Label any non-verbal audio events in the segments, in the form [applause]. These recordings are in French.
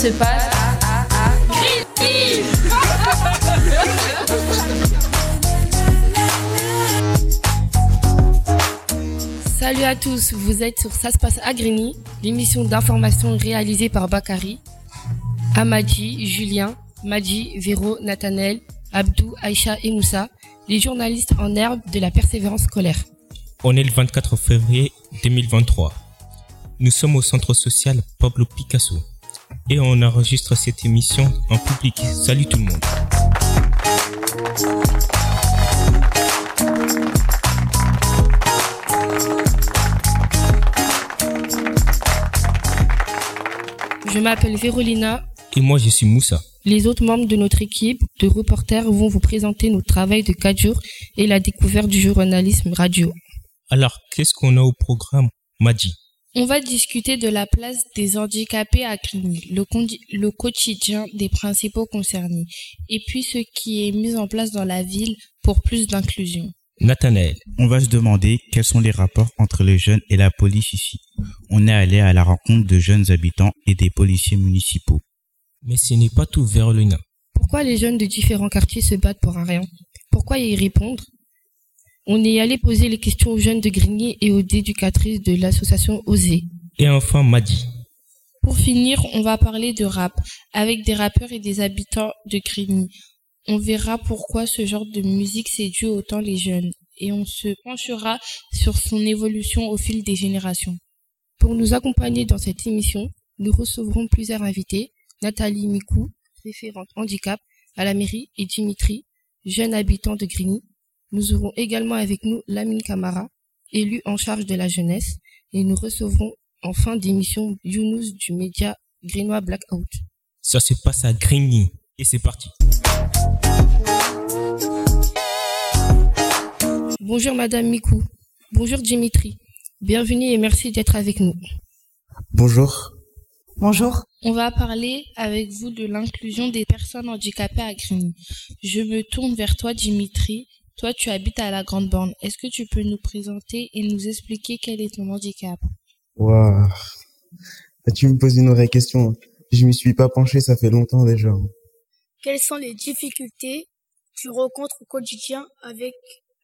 se passe à, à, à Grigny Salut à tous, vous êtes sur Ça se passe à Grigny, l'émission d'information réalisée par Bakary, Amadi, Julien, Madi, Véro, Nathanaël, Abdou, Aïcha et Moussa, les journalistes en herbe de la persévérance scolaire. On est le 24 février 2023. Nous sommes au centre social Pablo Picasso et on enregistre cette émission en public. Salut tout le monde. Je m'appelle Vérolina. Et moi je suis Moussa. Les autres membres de notre équipe de reporters vont vous présenter notre travail de 4 jours et la découverte du journalisme radio. Alors, qu'est-ce qu'on a au programme, Madi? On va discuter de la place des handicapés à Grigny, le, le quotidien des principaux concernés, et puis ce qui est mis en place dans la ville pour plus d'inclusion. Nathanaël. On va se demander quels sont les rapports entre les jeunes et la police ici. On est allé à la rencontre de jeunes habitants et des policiers municipaux. Mais ce n'est pas tout, Vérolina. Pourquoi les jeunes de différents quartiers se battent pour un rien Pourquoi y répondre? On est allé poser les questions aux jeunes de Grigny et aux éducatrices de l'association Oser. Et enfin, Madi. Pour finir, on va parler de rap, avec des rappeurs et des habitants de Grigny. On verra pourquoi ce genre de musique séduit autant les jeunes et on se penchera sur son évolution au fil des générations. Pour nous accompagner dans cette émission, nous recevrons plusieurs invités, Nathalie Mikou, référente handicap à la mairie, et Dimitri, jeune habitant de Grigny. Nous aurons également avec nous Lamine Camara, élu en charge de la jeunesse, et nous recevrons en fin d'émission Younous du média Grinois Blackout. Ça se passe à Grigny et c'est parti. Bonjour Madame Mikou. Bonjour Dimitri. Bienvenue et merci d'être avec nous. Bonjour. Bonjour. On va parler avec vous de l'inclusion des personnes handicapées à Grigny. Je me tourne vers toi Dimitri. Toi tu habites à la Grande Borne. Est-ce que tu peux nous présenter et nous expliquer quel est ton handicap? Waouh. Tu me poses une vraie question. Je m'y suis pas penché, ça fait longtemps déjà. Quelles sont les difficultés que tu rencontres au quotidien avec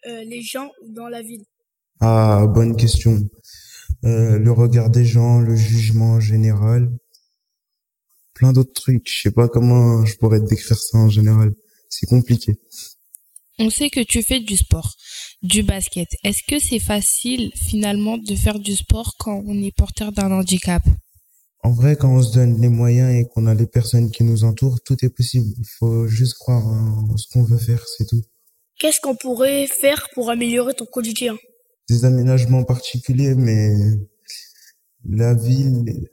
euh, les gens dans la ville? Ah, bonne question. Euh, le regard des gens, le jugement général, plein d'autres trucs. Je sais pas comment je pourrais te décrire ça en général. C'est compliqué. On sait que tu fais du sport, du basket. Est-ce que c'est facile finalement de faire du sport quand on est porteur d'un handicap? En vrai, quand on se donne les moyens et qu'on a les personnes qui nous entourent, tout est possible. Il faut juste croire en ce qu'on veut faire, c'est tout. Qu'est-ce qu'on pourrait faire pour améliorer ton quotidien? Des aménagements particuliers, mais la ville,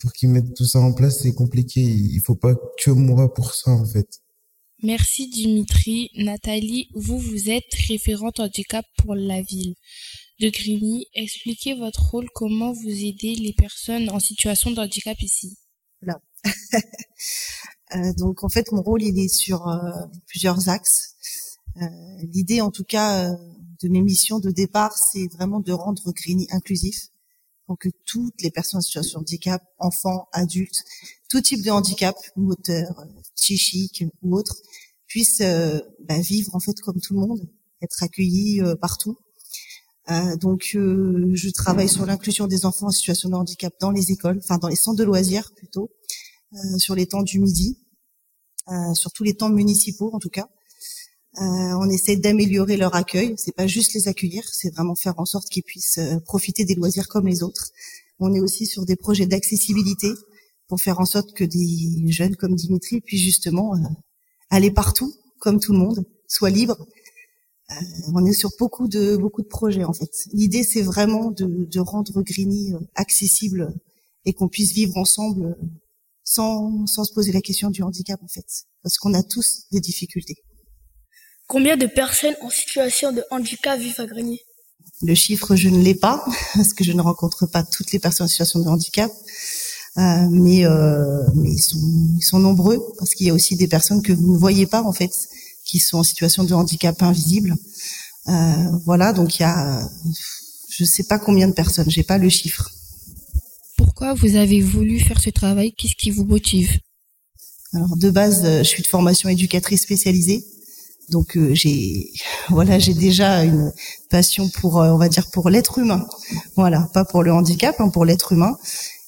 pour qu'ils mettent tout ça en place, c'est compliqué. Il faut pas que moi pour ça, en fait. Merci Dimitri. Nathalie, vous, vous êtes référente handicap pour la ville de Grigny. Expliquez votre rôle, comment vous aidez les personnes en situation de handicap ici? Là. [laughs] euh, donc en fait, mon rôle, il est sur euh, plusieurs axes. Euh, L'idée, en tout cas, de mes missions de départ, c'est vraiment de rendre Grigny inclusif pour que toutes les personnes en situation de handicap, enfants, adultes, tout type de handicap, moteur, psychique ou autre, puissent euh, bah, vivre en fait comme tout le monde, être accueillis euh, partout. Euh, donc, je travaille sur l'inclusion des enfants en situation de handicap dans les écoles, enfin dans les centres de loisirs plutôt, sur les temps du midi, sur tous les temps municipaux en tout cas. On essaie d'améliorer leur accueil. C'est pas juste les accueillir, c'est vraiment faire en sorte qu'ils puissent profiter des loisirs comme les autres. On est aussi sur des projets d'accessibilité pour faire en sorte que des jeunes comme Dimitri puissent justement euh, aller partout, comme tout le monde, soient libres. Euh, on est sur beaucoup de beaucoup de projets en fait. L'idée c'est vraiment de, de, rendre Grigny accessible et qu'on puisse vivre ensemble sans, sans se poser la question du handicap en fait, parce qu'on a tous des difficultés. Combien de personnes en situation de handicap vivent à Grigny Le chiffre je ne l'ai pas [laughs] parce que je ne rencontre pas toutes les personnes en situation de handicap. Euh, mais euh, mais ils sont ils sont nombreux parce qu'il y a aussi des personnes que vous ne voyez pas en fait qui sont en situation de handicap invisible. Euh, voilà, donc il y a je sais pas combien de personnes, j'ai pas le chiffre. Pourquoi vous avez voulu faire ce travail? Qu'est-ce qui vous motive? Alors de base, je suis de formation éducatrice spécialisée. Donc euh, j'ai voilà, j'ai déjà une passion pour euh, on va dire pour l'être humain. Voilà, pas pour le handicap, hein, pour l'être humain.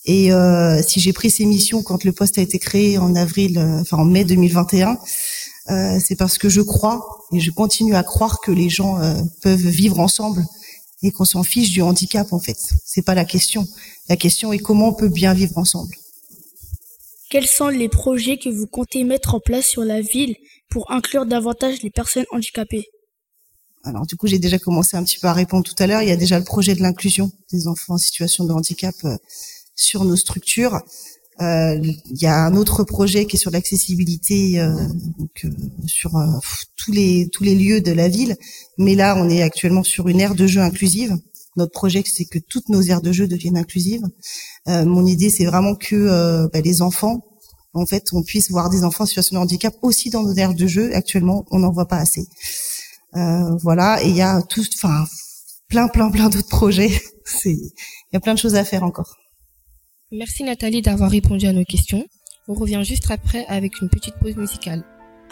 Et euh, si j'ai pris ces missions quand le poste a été créé en avril, euh, enfin en mai 2021, euh, c'est parce que je crois et je continue à croire que les gens peuvent vivre ensemble et qu'on s'en fiche du handicap en fait. C'est pas la question. La question est comment on peut bien vivre ensemble. Quels sont les projets que vous comptez mettre en place sur la ville pour inclure davantage les personnes handicapées Alors du coup, j'ai déjà commencé un petit peu à répondre tout à l'heure. Il y a déjà le projet de l'inclusion des enfants en situation de handicap euh, sur nos structures. Euh, il y a un autre projet qui est sur l'accessibilité euh, euh, sur euh, tous les tous les lieux de la ville. Mais là, on est actuellement sur une aire de jeu inclusive. Notre projet, c'est que toutes nos aires de jeu deviennent inclusives. Euh, mon idée, c'est vraiment que bah, les enfants, en fait, on puisse voir des enfants en situation de handicap aussi dans nos aires de jeu. Actuellement, on n'en voit pas assez. Euh, voilà, et il y a tout, enfin, plein, plein, plein d'autres projets. [laughs] Il y a plein de choses à faire encore. Merci Nathalie d'avoir répondu à nos questions. On revient juste après avec une petite pause musicale.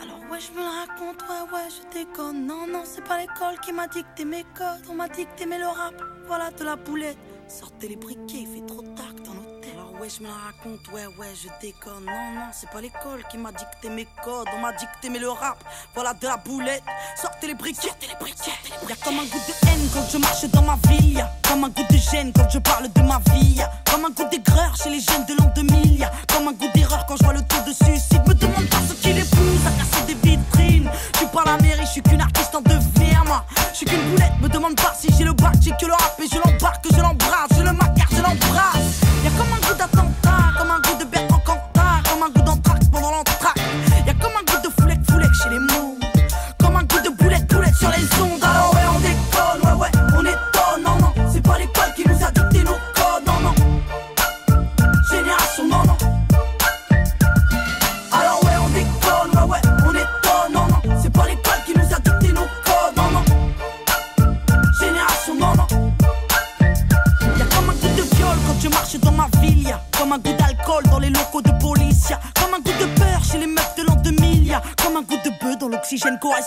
Alors ouais je me la raconte, ouais ouais je déconne Non non c'est pas l'école qui m'a dicté mes codes On m'a dicté mais le rap, voilà de la boulette Sortez les briquets, il fait trop tard dans Alors ouais je me la raconte, ouais ouais je déconne. Non non c'est pas l'école qui m'a dicté mes codes. On m'a dicté mais le rap, voilà de la boulette. Sortez les briquets, sortez les briquets Y'a comme un goût de haine quand je marche dans ma ville. Comme un goût de gêne quand je parle de ma vie. Comme un goût d'aigreur chez les jeunes de l'an 2000 Y'a comme un goût d'erreur quand je vois le taux de suicide. Me demande pas ce qui les pousse à casser des vitrines. Je suis pas la mairie, je suis qu'une artiste en devenir moi. Je suis qu'une boulette, me demande pas si j'ai le bac J'ai que le rap et je l'embarque, je l'embrasse Je le macar, je l'embrasse. Y'a comme un goût d'attentat, comme un goût dans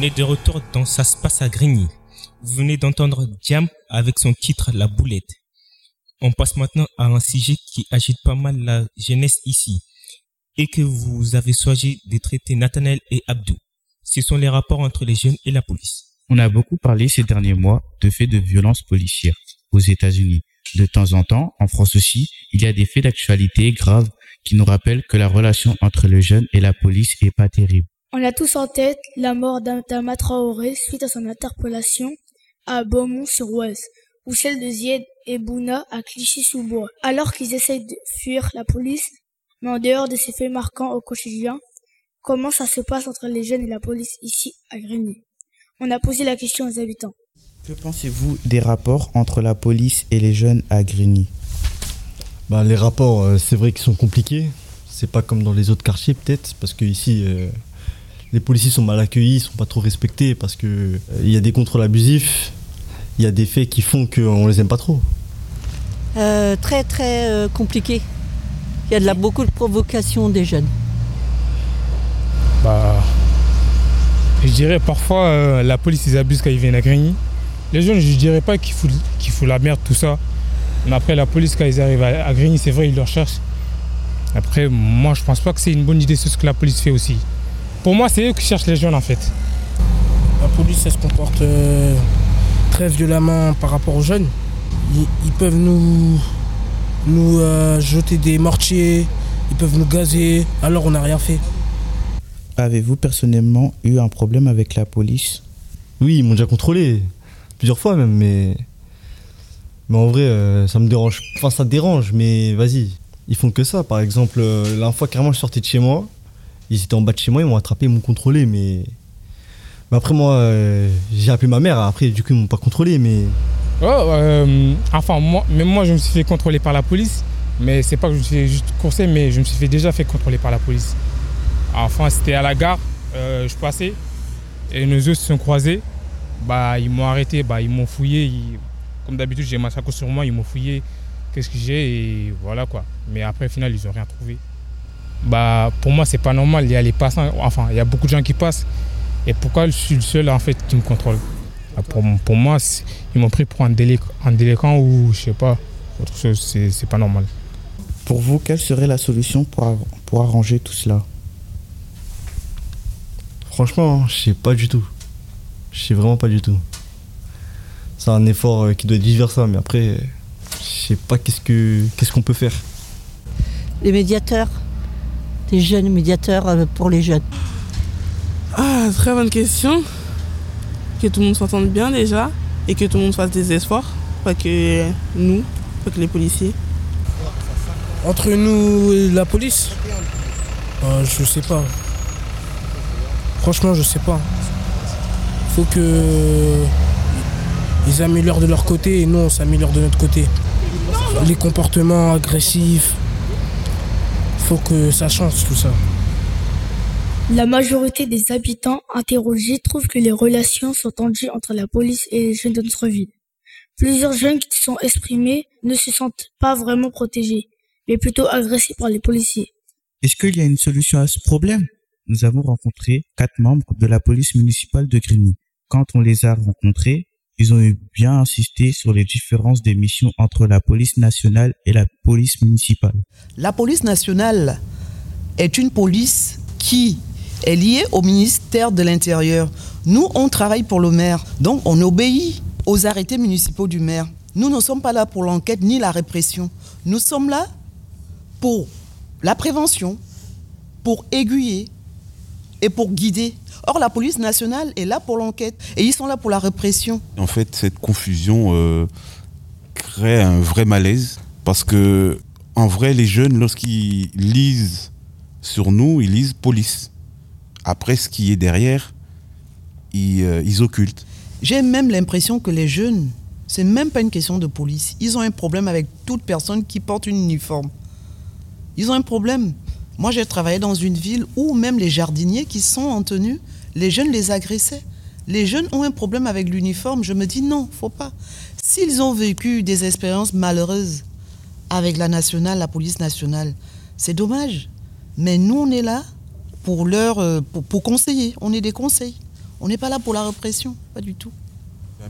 On est de retour dans Ça se passe à Grigny. Vous venez d'entendre Diam avec son titre La Boulette. On passe maintenant à un sujet qui agite pas mal la jeunesse ici et que vous avez choisi de traiter Nathanaël et Abdou. ce sont les rapports entre les jeunes et la police. On a beaucoup parlé ces derniers mois de faits de violence policière aux États-Unis. De temps en temps, en France aussi, il y a des faits d'actualité graves qui nous rappellent que la relation entre les jeunes et la police est pas terrible. On a tous en tête la mort d'Adama Traoré suite à son interpellation à Beaumont-sur-Oise, ou celle de Zied et Bouna à Clichy-sous-Bois, alors qu'ils essayent de fuir la police, mais en dehors de ces faits marquants au quotidien, comment ça se passe entre les jeunes et la police ici à Grigny? On a posé la question aux habitants. Que pensez-vous des rapports entre la police et les jeunes à Grigny? Bah, Les rapports, euh, c'est vrai qu'ils sont compliqués. C'est pas comme dans les autres quartiers peut-être, parce que ici, euh, les policiers sont mal accueillis, ils sont pas trop respectés, parce que euh, il y a des contrôles abusifs, il y a des faits qui font qu'on les aime pas trop. très très compliqué. Il y a de la, beaucoup de provocation des jeunes. Bah, je dirais parfois la police ils abusent quand ils viennent à Grigny. Les jeunes, je dirais pas qu'ils foutent, qu'ils la merde, tout ça. Mais après, la police, quand ils arrivent à, Grigny, c'est vrai, ils leur cherchent. Après, moi, je pense pas que c'est une bonne idée, ce que la police fait aussi. Pour moi, c'est eux qui cherchent les jeunes, en fait. La police, elle se comporte euh, très violemment par rapport aux jeunes. Ils, peuvent nous, nous euh, jeter des mortiers, ils peuvent nous gazer, alors on n'a rien fait. Avez-vous personnellement eu un problème avec la police? Oui, ils m'ont déjà contrôlé plusieurs fois même, mais. Mais en vrai, euh, ça me dérange. Enfin, ça dérange, mais vas-y. Ils font que ça. Par exemple, euh, la fois, carrément, je sortais de chez moi. Ils étaient en bas de chez moi, ils m'ont attrapé, ils m'ont contrôlé, mais. Après, moi, euh, j'ai appelé ma mère. Après, du coup, ils m'ont pas contrôlé, mais. Oh, enfin, moi, même moi, je me suis fait contrôler par la police. Mais c'est pas que je me suis juste courser, mais je me suis déjà fait contrôler par la police. Enfin, c'était à la gare, je passais, et nos yeux se sont croisés bah, ils m'ont arrêté, bah, ils m'ont fouillé. comme d'habitude, j'ai ma sacoche sur moi, ils m'ont fouillé. Qu'est-ce que j'ai et voilà quoi. Mais après, au final, ils n'ont rien trouvé. Bah, pour moi, c'est pas normal. Il y a les passants, enfin, il y a beaucoup de gens qui passent. Et pourquoi je suis le seul en fait qui me contrôle? Bah, pour, pour, moi, ils m'ont pris pour un, délinquant ou je sais pas, autre chose. C'est pas normal. Pour vous, quelle serait la solution pour, pour arranger tout cela? Franchement, je sais pas du tout. Je sais vraiment pas du tout. C'est un effort euh, qui doit être divers ça, mais après, je sais pas qu'est-ce que qu'est-ce qu'on peut faire. Les médiateurs, des jeunes médiateurs euh, pour les jeunes. Ah, très bonne question. Que tout le monde s'entende bien déjà et que tout le monde fasse des efforts, pas que nous, pas que les policiers. Entre nous et la police euh, Je sais pas. Franchement, je sais pas faut que ils améliorent de leur côté et nous on s'améliore de notre côté. Les comportements agressifs, faut que ça change tout ça. La majorité des habitants interrogés trouvent que les relations sont tendues entre la police et les jeunes de notre ville. Plusieurs jeunes qui sont exprimés ne se sentent pas vraiment protégés, mais plutôt agressés par les policiers. Est-ce qu'il y a une solution à ce problème? Nous avons rencontré quatre membres de la police municipale de Grigny. Quand on les a rencontrés, ils ont eu bien insisté sur les différences des missions entre la police nationale et la police municipale. La police nationale est une police qui est liée au ministère de l'Intérieur. Nous, on travaille pour le maire, donc on obéit aux arrêtés municipaux du maire. Nous ne sommes pas là pour l'enquête ni la répression. Nous sommes là pour la prévention, pour aiguiller, et pour guider. Or, la police nationale est là pour l'enquête et ils sont là pour la répression. En fait, cette confusion euh, crée un vrai malaise parce que, en vrai, les jeunes, lorsqu'ils lisent sur nous, ils lisent police. Après, ce qui est derrière, ils, euh, ils occultent. J'ai même l'impression que les jeunes, c'est même pas une question de police. Ils ont un problème avec toute personne qui porte une uniforme. Ils ont un problème. Moi, j'ai travaillé dans une ville où même les jardiniers qui sont en tenue, les jeunes les agressaient. Les jeunes ont un problème avec l'uniforme. Je me dis non, faut pas. S'ils ont vécu des expériences malheureuses avec la nationale, la police nationale, c'est dommage. Mais nous, on est là pour leur, euh, pour, conseiller. On est des conseils. On n'est pas là pour la répression, pas du tout.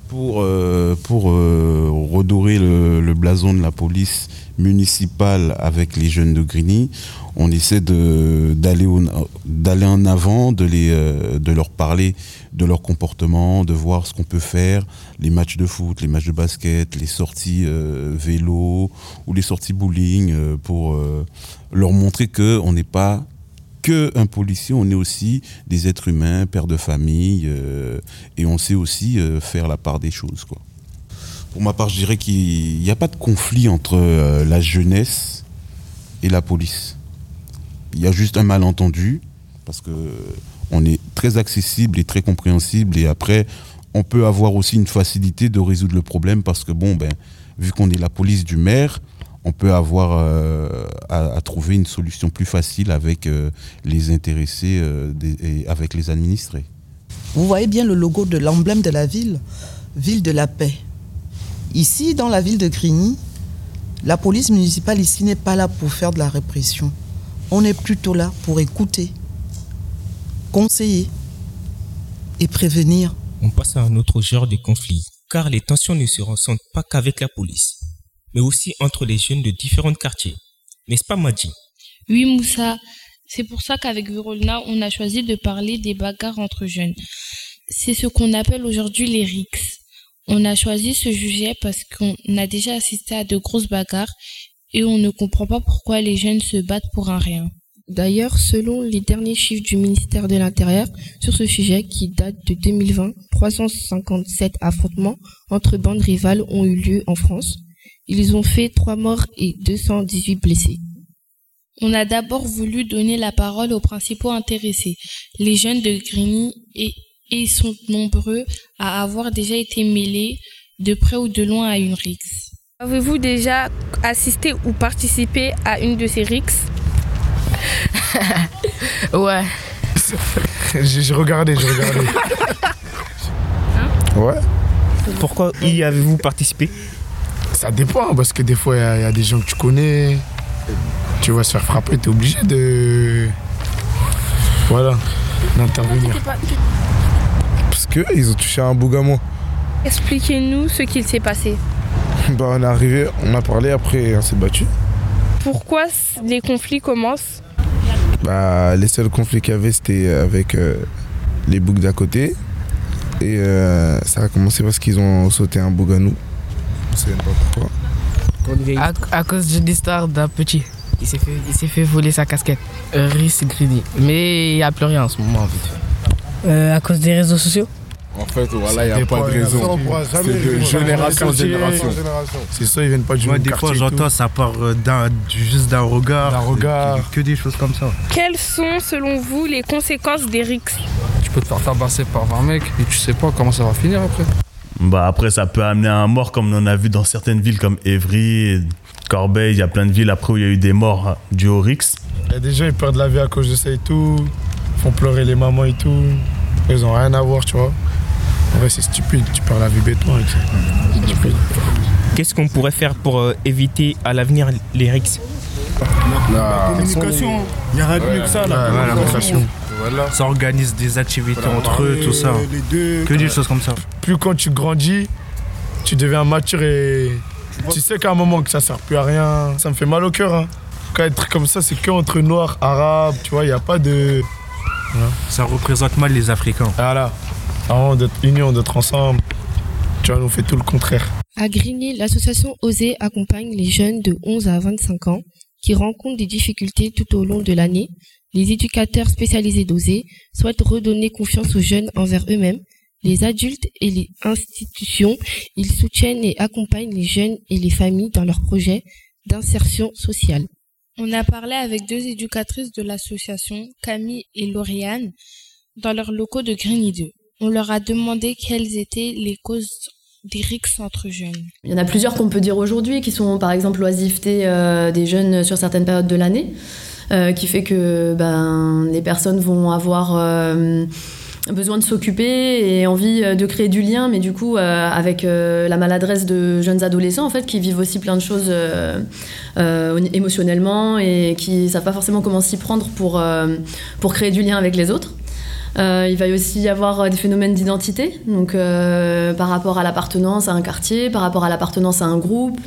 Pour, euh, pour euh, redorer le, le blason de la police municipale avec les jeunes de Grigny, on essaie d'aller en avant, de, les, euh, de leur parler de leur comportement, de voir ce qu'on peut faire, les matchs de foot, les matchs de basket, les sorties euh, vélo ou les sorties bowling, euh, pour euh, leur montrer que on n'est pas que un policier, on est aussi des êtres humains, pères de famille, euh, et on sait aussi euh, faire la part des choses. Quoi. Pour ma part, je dirais qu'il n'y a pas de conflit entre euh, la jeunesse et la police. Il y a juste un malentendu, parce que on est très accessible et très compréhensible, et après, on peut avoir aussi une facilité de résoudre le problème, parce que bon, ben, vu qu'on est la police du maire, on peut avoir euh, à, à trouver une solution plus facile avec euh, les intéressés euh, des- et avec les administrés. Vous voyez bien le logo de l'emblème de la ville, ville de la paix. Ici, dans la ville de Grigny, la police municipale ici n'est pas là pour faire de la répression. On est plutôt là pour écouter, conseiller et prévenir. On passe à un autre genre de conflit, car les tensions ne se ressentent pas qu'avec la police, mais aussi entre les jeunes de différents quartiers. N'est-ce pas Madji Oui, Moussa. C'est pour ça qu'avec Virolna, on a choisi de parler des bagarres entre jeunes. C'est ce qu'on appelle aujourd'hui les rixes. On a choisi ce sujet parce qu'on a déjà assisté à de grosses bagarres et on ne comprend pas pourquoi les jeunes se battent pour un rien. D'ailleurs, selon les derniers chiffres du ministère de l'Intérieur sur ce sujet qui date de 2020, 357 affrontements entre bandes rivales ont eu lieu en France. Ils ont fait 3 morts et 218 blessés. On a d'abord voulu donner la parole aux principaux intéressés, les jeunes de Grigny, et, et ils sont nombreux à avoir déjà été mêlés de près ou de loin à une rixe. Avez-vous déjà assisté ou participé à une de ces rixes? [laughs] Ouais. J'ai j'ai regardé, j'ai regardé. [laughs] ouais. Pourquoi? Y avez-vous participé? Ça dépend, parce que des fois, il y a- il y, a des gens que tu connais. Tu vas se faire frapper, tu es obligé de. Voilà, d'intervenir. Parce qu'ils ont touché un bougamon. Expliquez-nous ce qu'il s'est passé. [laughs] Bah, on est arrivé, on a parlé, après on s'est battu. Pourquoi les conflits commencent? Bah, les seuls conflits qu'il y avait, c'était avec euh, les boucs d'à côté. Et euh, ça a commencé parce qu'ils ont sauté un bouc à nous. On sait même pas pourquoi. à, à cause d'une histoire d'un petit. Il s'est fait, il s'est fait voler sa casquette. Rhys Grigny. Mais il n'y a plus rien en ce moment, vite fait. Euh, à cause des réseaux sociaux En fait, voilà, il n'y a pas fois, de raison. C'est de génération en génération. C'est ça, ils viennent pas du Moi, même des fois, j'entends, ça part euh, juste d'un regard. D'un regard. Que des choses comme ça. Quelles sont, selon vous, les conséquences des rixes Tu peux te faire tabasser par 20 mecs et tu sais pas comment ça va finir après. Bah après, ça peut amener à un mort, comme on en a vu dans certaines villes comme Évry, Corbeil. Il y a plein de villes après où il y a eu des morts hein, dus au Rix. Il y a des gens, ils perdent la vie à cause de ça et tout. Ils font pleurer les mamans et tout. Ils ont rien à voir, tu vois. En vrai, c'est stupide. Tu perds la vie bêtement avec ça. C'est stupide. Qu'est-ce qu'on pourrait faire pour euh, éviter à l'avenir les rixes La communication. Il n'y a rien de mieux que ça, la communication. Voilà. Ça organise des activités entre eux, tout ça. Les deux, Que des choses comme ça. Plus quand tu grandis, tu deviens mature et tu sais qu'à un moment que ça sert plus à rien. Ça me fait mal au cœur. Hein. Quand être comme ça, c'est que entre noirs, arabes, tu vois, il n'y a pas de. Ça représente mal les Africains. Voilà. Avant d'être unis, d'être ensemble. Tu vois, on fait tout le contraire. À Grigny, l'association Oser accompagne les jeunes de 11 à 25 ans qui rencontrent des difficultés tout au long de l'année. Les éducateurs spécialisés d'Oser souhaitent redonner confiance aux jeunes envers eux-mêmes. Les adultes et les institutions, ils soutiennent et accompagnent les jeunes et les familles dans leurs projets d'insertion sociale. On a parlé avec deux éducatrices de l'association, Camille et Lauriane, dans leurs locaux de Grigny 2. On leur a demandé quelles étaient les causes des rixes entre jeunes. Il y en a plusieurs qu'on peut dire aujourd'hui, qui sont par exemple l'oisiveté euh, des jeunes sur certaines périodes de l'année, euh, qui fait que ben, les personnes vont avoir euh, besoin de s'occuper et envie de créer du lien, mais du coup avec la maladresse de jeunes adolescents en fait, qui vivent aussi plein de choses émotionnellement et qui savent pas forcément comment s'y prendre pour, pour créer du lien avec les autres. Euh, il va aussi y avoir des phénomènes d'identité, euh, par rapport à l'appartenance à un quartier, par rapport à l'appartenance à un groupe,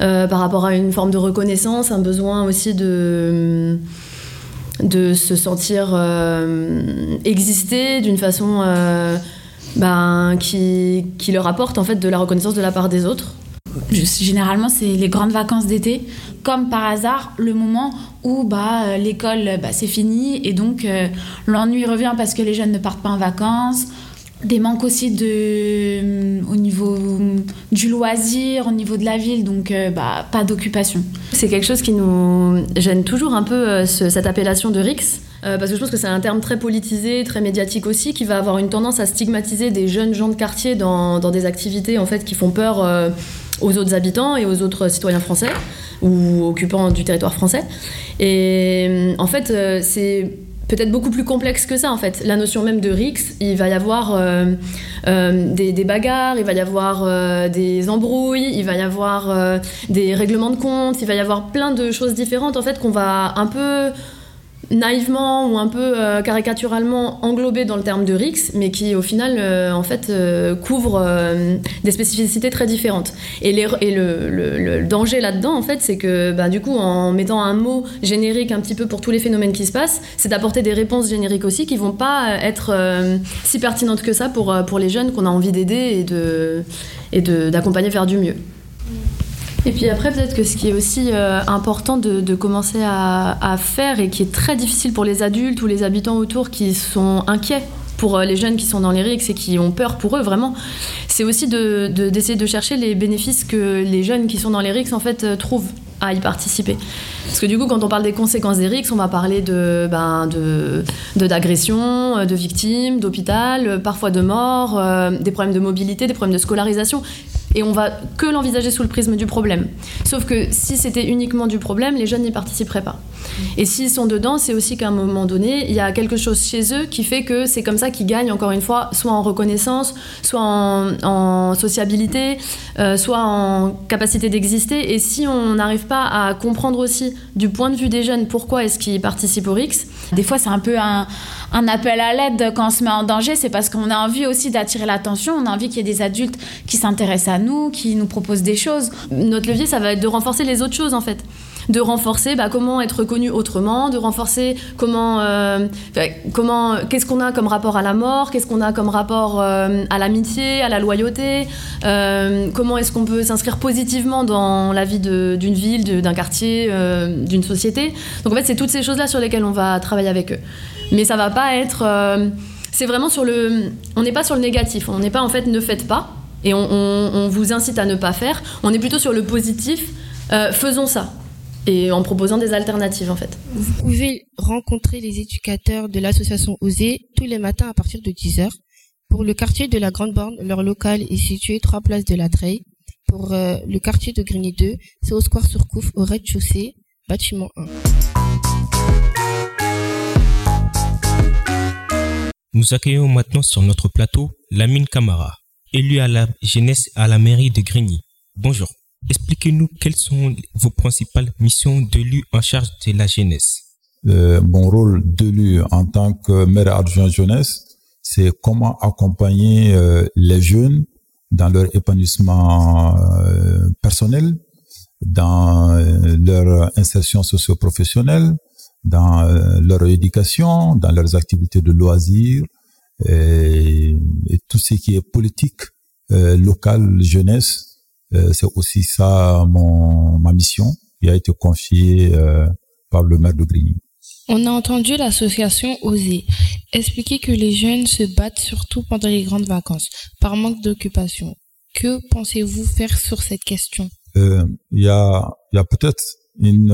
euh, par rapport à une forme de reconnaissance, un besoin aussi de de se sentir exister d'une façon ben, qui, qui leur apporte en fait de la reconnaissance de la part des autres. Généralement, c'est les grandes vacances d'été, comme par hasard, le moment où bah, euh, l'école, bah, c'est fini et donc euh, l'ennui revient parce que les jeunes ne partent pas en vacances. Des manques aussi de, euh, au niveau du loisir, au niveau de la ville, donc bah, pas d'occupation. C'est quelque chose qui nous gêne toujours un peu, cette appellation de RIX. parce que je pense que c'est un terme très politisé, très médiatique aussi, qui va avoir une tendance à stigmatiser des jeunes gens de quartier dans, dans des activités en fait qui font peur aux autres habitants et aux autres citoyens français ou occupants du territoire français. Et en fait, euh, c'est peut-être beaucoup plus complexe que ça en fait. La notion même de RIX, il va y avoir euh, euh, des, des, bagarres, il va y avoir des embrouilles, il va y avoir des règlements de compte, il va y avoir plein de choses différentes en fait qu'on va un peu naïvement ou un peu euh, caricaturalement englobé dans le terme de RIX, mais qui au final euh, en fait euh, couvre des spécificités très différentes. Et, le, danger là-dedans en fait, c'est que bah, du coup en mettant un mot générique un petit peu pour tous les phénomènes qui se passent, c'est d'apporter des réponses génériques aussi qui vont pas être si pertinentes que ça pour, pour les jeunes qu'on a envie d'aider et de et d'accompagner vers du mieux. Et puis après, peut-être que ce qui est aussi euh, important de, commencer à, faire et qui est très difficile pour les adultes ou les habitants autour qui sont inquiets pour euh, les jeunes qui sont dans les RICS et qui ont peur pour eux vraiment, c'est aussi d'essayer de, chercher les bénéfices que les jeunes qui sont dans les RICS en fait euh, trouvent à y participer. Parce que du coup, quand on parle des conséquences des RICS, on va parler de ben, d'agressions, de, victimes, d'hôpital, parfois de morts, des problèmes de mobilité, des problèmes de scolarisation et on va que l'envisager sous le prisme du problème. Sauf que si c'était uniquement du problème, les jeunes n'y participeraient pas. Et s'ils sont dedans, c'est aussi qu'à un moment donné, il y a quelque chose chez eux qui fait que c'est comme ça qu'ils gagnent, encore une fois, soit en reconnaissance, soit en, sociabilité, euh, soit en capacité d'exister. Et si on n'arrive pas à comprendre aussi du point de vue des jeunes pourquoi est-ce qu'ils participent au RIX, des fois c'est un peu un appel à l'aide quand on se met en danger, c'est parce qu'on a envie aussi d'attirer l'attention, on a envie qu'il y ait des adultes qui s'intéressent à nous, qui nous proposent des choses. Notre levier, ça va être de renforcer les autres choses en fait de renforcer bah, comment être reconnu autrement, de renforcer comment, euh, comment qu'est-ce qu'on a comme rapport à la mort, qu'est-ce qu'on a comme rapport euh, à l'amitié, à la loyauté, euh, comment est-ce qu'on peut s'inscrire positivement dans la vie d'une ville, d'un quartier, d'une société. Donc en fait, c'est toutes ces choses-là sur lesquelles on va travailler avec eux. Mais ça va pas être. c'est vraiment sur le. On n'est pas sur le négatif. On n'est pas en fait ne faites pas et on, on, vous incite à ne pas faire. On est plutôt sur le positif. faisons ça et en proposant des alternatives en fait. Vous pouvez rencontrer les éducateurs de l'association Oser tous les matins à partir de 10h. Pour le quartier de la Grande Borne, leur local est situé 3 places de la Treille. Pour euh, le quartier de Grigny 2, c'est au Square Surcouf au rez-de-chaussée, bâtiment 1. Nous accueillons maintenant sur notre plateau Lamine Camara, élu à la jeunesse à la mairie de Grigny. Bonjour. Expliquez-nous quelles sont vos principales missions d'élu en charge de la jeunesse. Euh, mon rôle d'élu en tant que maire adjoint jeunesse, c'est comment accompagner euh, les jeunes dans leur épanouissement euh, personnel, dans leur insertion socio-professionnelle, dans leur éducation, dans leurs activités de loisirs et, et tout ce qui est politique locale jeunesse euh, c'est aussi ça mon ma mission qui a été confiée euh, par le maire de Grigny. On a entendu l'association Oser expliquer que les jeunes se battent surtout pendant les grandes vacances par manque d'occupation. Que pensez-vous faire sur cette question? Euh, Il y a, y a peut-être une,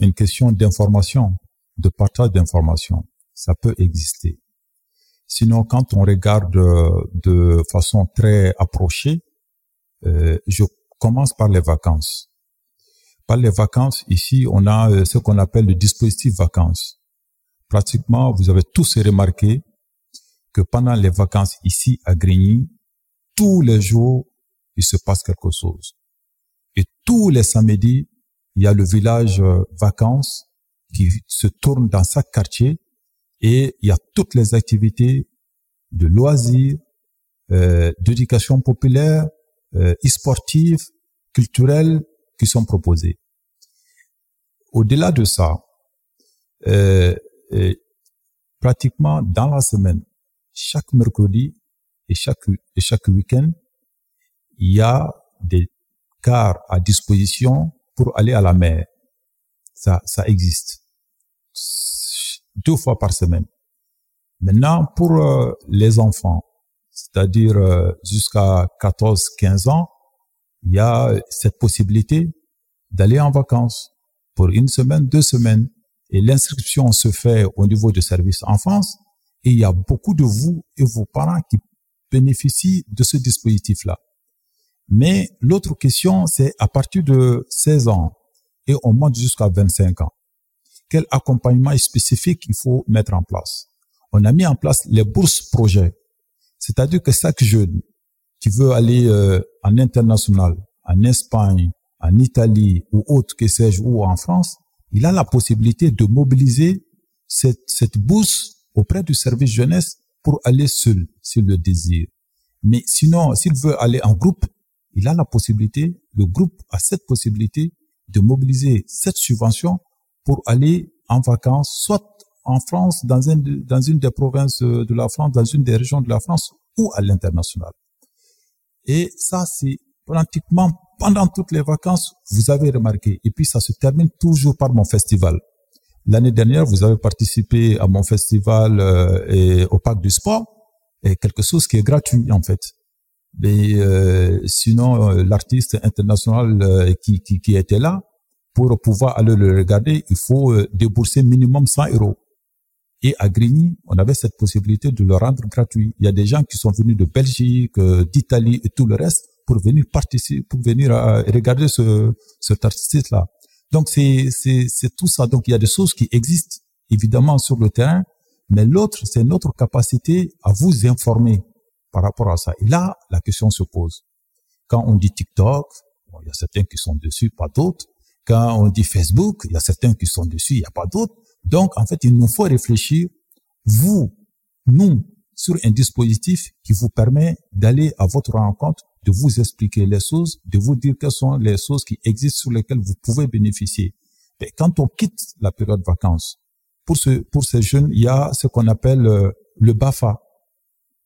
une question d'information, de partage d'information. Ça peut exister. Sinon, quand on regarde de façon très approchée, euh, je commence par les vacances. Par les vacances, ici, on a euh, ce qu'on appelle le dispositif vacances. Pratiquement, vous avez tous remarqué que pendant les vacances ici à Grigny, tous les jours, il se passe quelque chose. Et tous les samedis, il y a le village euh, vacances qui se tourne dans chaque quartier Et il y a toutes les activités de loisirs, euh, d'éducation populaire, euh, e-sportive, culturelle qui sont proposées. Au-delà de ça, euh, euh, pratiquement dans la semaine, chaque mercredi et chaque, et chaque week-end, il y a des cars à disposition pour aller à la mer. Ça, ça existe. Deux fois par semaine. Maintenant, pour euh, les enfants, c'est-à-dire euh, jusqu'à 14-15 ans, il y a cette possibilité d'aller en vacances pour une semaine, deux semaines. Et l'inscription se fait au niveau du service enfance. Et il y a beaucoup de vous et vos parents qui bénéficient de ce dispositif-là. Mais l'autre question, c'est à partir de 16 ans et on monte jusqu'à 25 ans. Quel accompagnement spécifique il faut mettre en place On a mis en place les bourses projets. C'est-à-dire que chaque jeune qui veut aller euh, en international, en Espagne, en Italie ou autre que sais-je, ou en France, il a la possibilité de mobiliser cette, cette bourse auprès du service jeunesse pour aller seul, s'il le désire. Mais sinon, s'il veut aller en groupe, il a la possibilité, le groupe a cette possibilité de mobiliser cette subvention pour aller en vacances, soit en France, dans, une, dans une des provinces de la France, dans une des régions de la France ou à l'international. Et ça, c'est pratiquement pendant toutes les vacances, vous avez remarqué. Et puis, ça se termine toujours par mon festival. L'année dernière, vous avez participé à mon festival euh, et au parc du sport, et quelque chose qui est gratuit en fait. Mais euh, sinon, euh, l'artiste international euh, qui, qui, qui était là, pour pouvoir aller le regarder, il faut euh, débourser minimum 100 euros. Et à Grigny, on avait cette possibilité de le rendre gratuit. Il y a des gens qui sont venus de Belgique, d'Italie et tout le reste pour venir participer, pour venir regarder ce, cet artiste-là. Donc c'est c'est c'est tout ça. Donc il y a des choses qui existent évidemment sur le terrain, mais l'autre c'est notre capacité à vous informer par rapport à ça. Et là la question se pose. Quand on dit TikTok, il y a certains qui sont dessus, pas d'autres. Quand on dit Facebook, il y a certains qui sont dessus, il n'y a pas d'autres. Donc en fait il nous faut réfléchir vous, nous, sur un dispositif qui vous permet d'aller à votre rencontre de vous expliquer les choses, de vous dire quelles sont les choses qui existent sur lesquelles vous pouvez bénéficier. Mais quand on quitte la période de vacances, pour ce, pour ces jeunes, il y a ce qu'on appelle euh, le BAFA.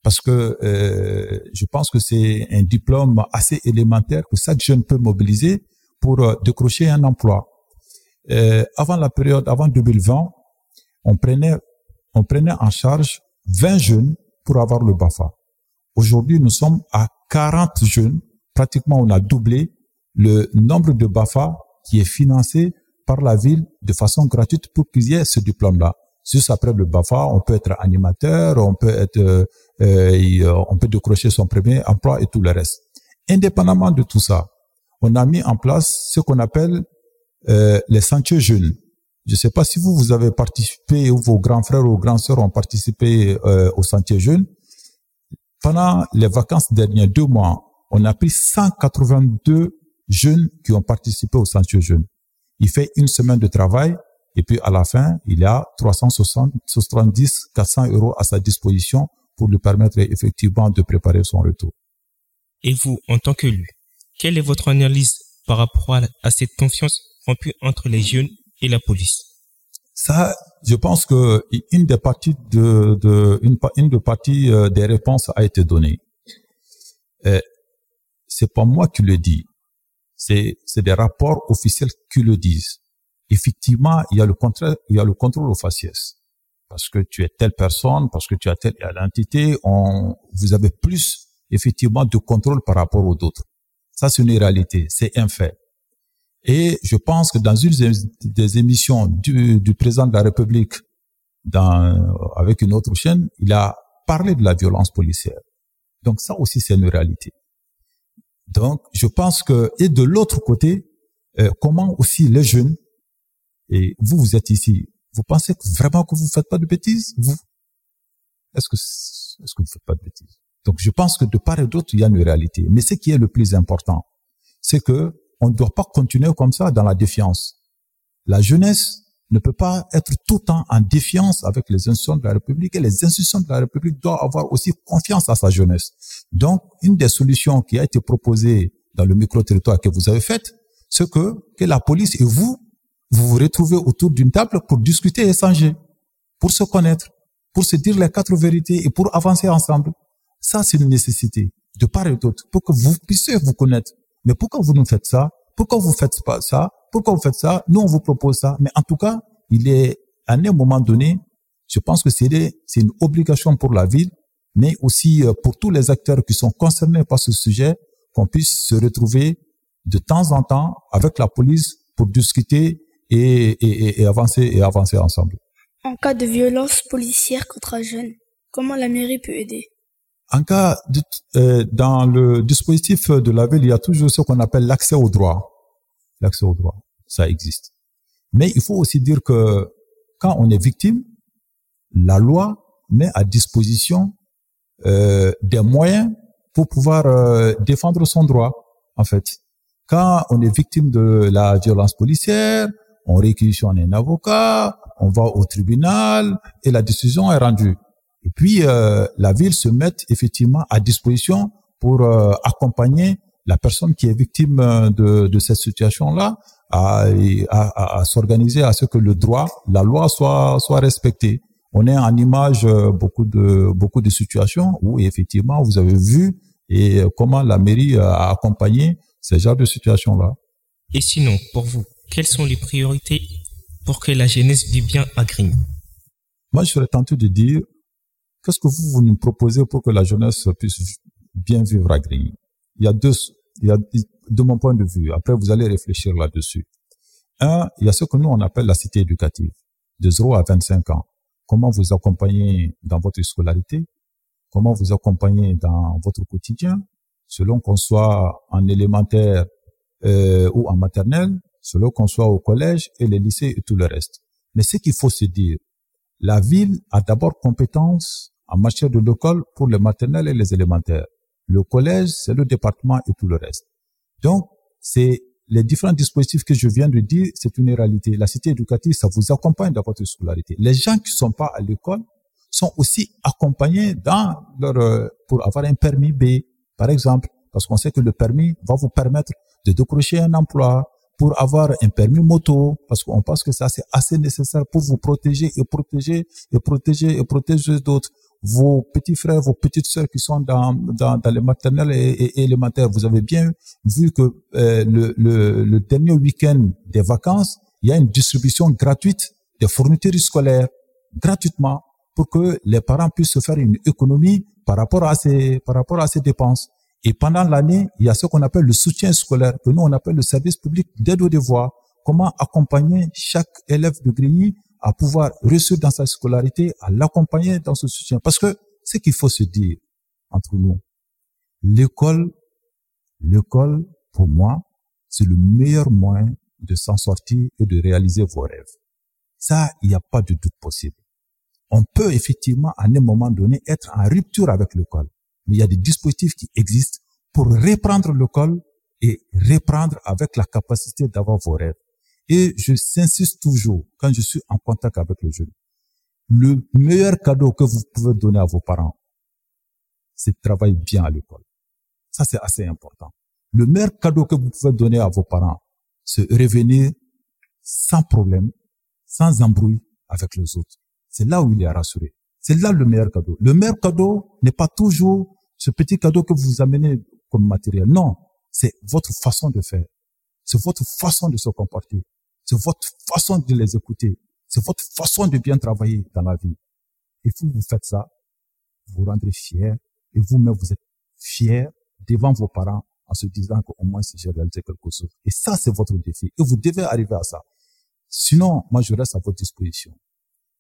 Parce que euh, je pense que c'est un diplôme assez élémentaire que chaque jeune peut mobiliser pour euh, décrocher un emploi. Euh, avant la période, avant 2020, on prenait, on prenait en charge 20 jeunes pour avoir le BAFA. Aujourd'hui, nous sommes à 40 jeunes. Pratiquement, on a doublé le nombre de BAFA qui est financé par la ville de façon gratuite pour qu'il y ait ce diplôme-là. Juste après le BAFA, on peut être animateur, on peut être, euh, euh, on peut décrocher son premier emploi et tout le reste. Indépendamment de tout ça, on a mis en place ce qu'on appelle euh, les sentiers jeunes. Je ne sais pas si vous, vous avez participé ou vos grands frères ou grands sœurs ont participé euh, au sentier jeunes. Pendant les vacances dernières deux mois, on a pris 182 jeunes qui ont participé au Centre Jeunes. Il fait une semaine de travail et puis à la fin, il a 370, 400 euros à sa disposition pour lui permettre effectivement de préparer son retour. Et vous, en tant que lui, quelle est votre analyse par rapport à cette confiance rompue entre les jeunes et la police? Ça, je pense que une des parties de, de une, une des parties euh, des réponses a été donnée. C'est pas moi qui le dis, c'est c'est des rapports officiels qui le disent. Effectivement, il y a le contrôle, il y a le contrôle au faciès parce que tu es telle personne, parce que tu as telle identité, on, vous avez plus effectivement de contrôle par rapport aux autres. Ça, c'est une réalité, c'est un fait. Et je pense que dans une des émissions du, du président de la République, dans, avec une autre chaîne, il a parlé de la violence policière. Donc ça aussi, c'est une réalité. Donc, je pense que, et de l'autre côté, euh, comment aussi les jeunes, et vous, vous êtes ici, vous pensez vraiment que vous faites pas de bêtises, vous? Est-ce que, est-ce que vous faites pas de bêtises? Donc, je pense que de part et d'autre, il y a une réalité. Mais ce qui est le plus important, c'est que on ne doit pas continuer comme ça dans la défiance. La jeunesse ne peut pas être tout le temps en défiance avec les institutions de la République et les institutions de la République doivent avoir aussi confiance à sa jeunesse. Donc, une des solutions qui a été proposée dans le micro-territoire que vous avez faite, c'est que, que la police et vous, vous vous retrouvez autour d'une table pour discuter et échanger, pour se connaître, pour se dire les quatre vérités et pour avancer ensemble. Ça, c'est une nécessité de part et d'autre pour que vous puissiez vous connaître. Mais pourquoi vous nous faites ça? Pourquoi vous faites pas ça? Pourquoi vous faites ça? Nous, on vous propose ça. Mais en tout cas, il est à un moment donné, je pense que c'est une obligation pour la ville, mais aussi euh, pour tous les acteurs qui sont concernés par ce sujet, qu'on puisse se retrouver de temps en temps avec la police pour discuter et, et, et avancer et avancer ensemble. En cas de violence policière contre un jeune, comment la mairie peut aider? En cas euh, dans le dispositif de la ville, il y a toujours ce qu'on appelle l'accès au droit. L'accès au droit, ça existe. Mais il faut aussi dire que quand on est victime, la loi met à disposition euh, des moyens pour pouvoir euh, défendre son droit, en fait. Quand on est victime de la violence policière, on réquisitionne un avocat, on va au tribunal et la décision est rendue. Et puis, euh, la ville se met effectivement à disposition pour euh, accompagner la personne qui est victime euh, de, de cette situation-là à, à, à s'organiser à ce que le droit, la loi soit, soit respectée. On est en image beaucoup de, beaucoup de situations où effectivement vous avez vu et comment la mairie a accompagné ce genre de situation-là. Et sinon, pour vous, quelles sont les priorités pour que la jeunesse vive bien à Grigny? Moi, je serais tenté de dire, qu'est-ce que vous, vous nous proposez pour que la jeunesse puisse bien vivre à Grigny? Il y a deux, il y a, de mon point de vue, après vous allez réfléchir là-dessus. Un, il y a ce que nous on appelle la cité éducative, de 0 à 25 ans. Comment vous accompagnez dans votre scolarité, comment vous accompagnez dans votre quotidien, selon qu'on soit en élémentaire euh, ou en maternelle, selon qu'on soit au collège et les lycées et tout le reste. Mais ce qu'il faut se dire, la ville a d'abord compétence en matière de l'école pour les maternelles et les élémentaires. Le collège, c'est le département et tout le reste. Donc, c'est les différents dispositifs que je viens de dire, c'est une réalité. La cité éducative, ça vous accompagne dans votre scolarité. Les gens qui sont pas à l'école sont aussi accompagnés dans leur, euh, pour avoir un permis B, par exemple, parce qu'on sait que le permis va vous permettre de décrocher un emploi, pour avoir un permis moto, parce qu'on pense que ça c'est assez nécessaire pour vous protéger et protéger et protéger et protéger d'autres. Vos petits frères, vos petites sœurs qui sont dans, dans, dans les maternelles et, élémentaires, vous avez bien vu que euh, le, le, le dernier week-end des vacances, il y a une distribution gratuite des fournitures scolaires, gratuitement, pour que les parents puissent se faire une économie par rapport à ces, par rapport à ces dépenses. Et pendant l'année, il y a ce qu'on appelle le soutien scolaire, que nous on appelle le service public d'aide aux devoirs. Comment accompagner chaque élève de Grigny à pouvoir réussir dans sa scolarité, à l'accompagner dans ce soutien? Parce que ce qu'il faut se dire entre nous, l'école, l'école, pour moi, c'est le meilleur moyen de s'en sortir et de réaliser vos rêves. Ça, il n'y a pas de doute possible. On peut effectivement, à un moment donné, être en rupture avec l'école mais il y a des dispositifs qui existent pour reprendre le col et reprendre avec la capacité d'avoir vos rêves. Et je s'insiste toujours, quand je suis en contact avec le jeune, le meilleur cadeau que vous pouvez donner à vos parents, c'est de travailler bien à l'école. Ça, c'est assez important. Le meilleur cadeau que vous pouvez donner à vos parents, c'est revenir sans problème, sans embrouille avec les autres. C'est là où il est rassuré. C'est là le meilleur cadeau. Le meilleur cadeau n'est pas toujours ce petit cadeau que vous amenez comme matériel. Non, c'est votre façon de faire. C'est votre façon de se comporter. C'est votre façon de les écouter. C'est votre façon de bien travailler dans la vie. Et vous, vous faites ça, vous vous rendrez fier, et vous-même, vous êtes fier devant vos parents en se disant qu'au moins si j'ai réalisé quelque chose. Et ça, c'est votre défi. Et vous devez arriver à ça. Sinon, moi, je reste à votre disposition.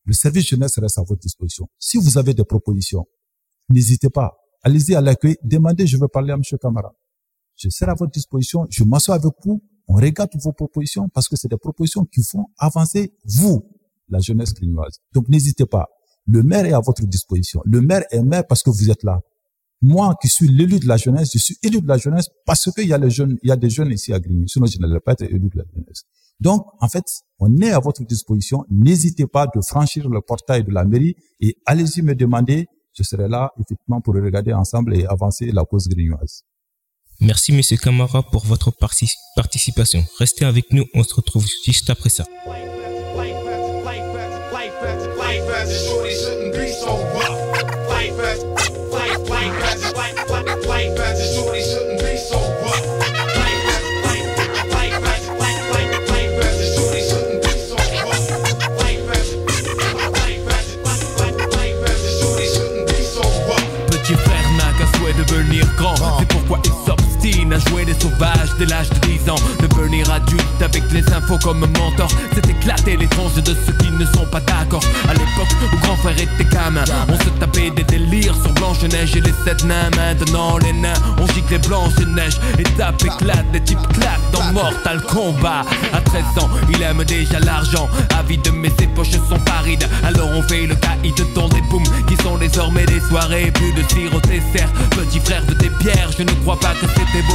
Le service jeunesse reste à votre disposition. Si vous avez des propositions, n'hésitez pas. Allez-y à l'accueil, demandez, je veux parler à M. Camara. Je serai à votre disposition, je m'assois avec vous, on regarde vos propositions parce que c'est des propositions qui font avancer vous, la jeunesse grignoise. Donc n'hésitez pas. Le maire est à votre disposition. Le maire est maire parce que vous êtes là. Moi qui suis l'élu de la jeunesse, je suis élu de la jeunesse parce qu'il y a les jeunes, il y a des jeunes ici à Grigny. Sinon, je n'allais pas être élu de la jeunesse. Donc, en fait, on est à votre disposition. N'hésitez pas de franchir le portail de la mairie et allez-y me demander. Je serai là, effectivement, pour regarder ensemble et avancer la cause grignoise. Merci, Monsieur Camara, pour votre participation. Restez avec nous, on se retrouve juste après ça. S'obstine à jouer les sauvages dès l'âge de 10 ans. Devenir adulte avec les infos comme mentor, c'est éclater les tranches de ceux qui ne sont pas d'accord. À l'époque où grand frère était gamin, on se tapait des délires sur Blanche-Neige et les sept nains. Maintenant, les nains, on gicle les Blanche-Neige. Et tape éclate, les types claquent dans Mortal Kombat. À 13 ans, il aime déjà l'argent. Avide, mais ses poches sont parides. Alors on fait le caïd dans des booms qui sont désormais des soirées. Plus de sirop dessert, petit frère de tes pierres. Je ne crois pas que c'était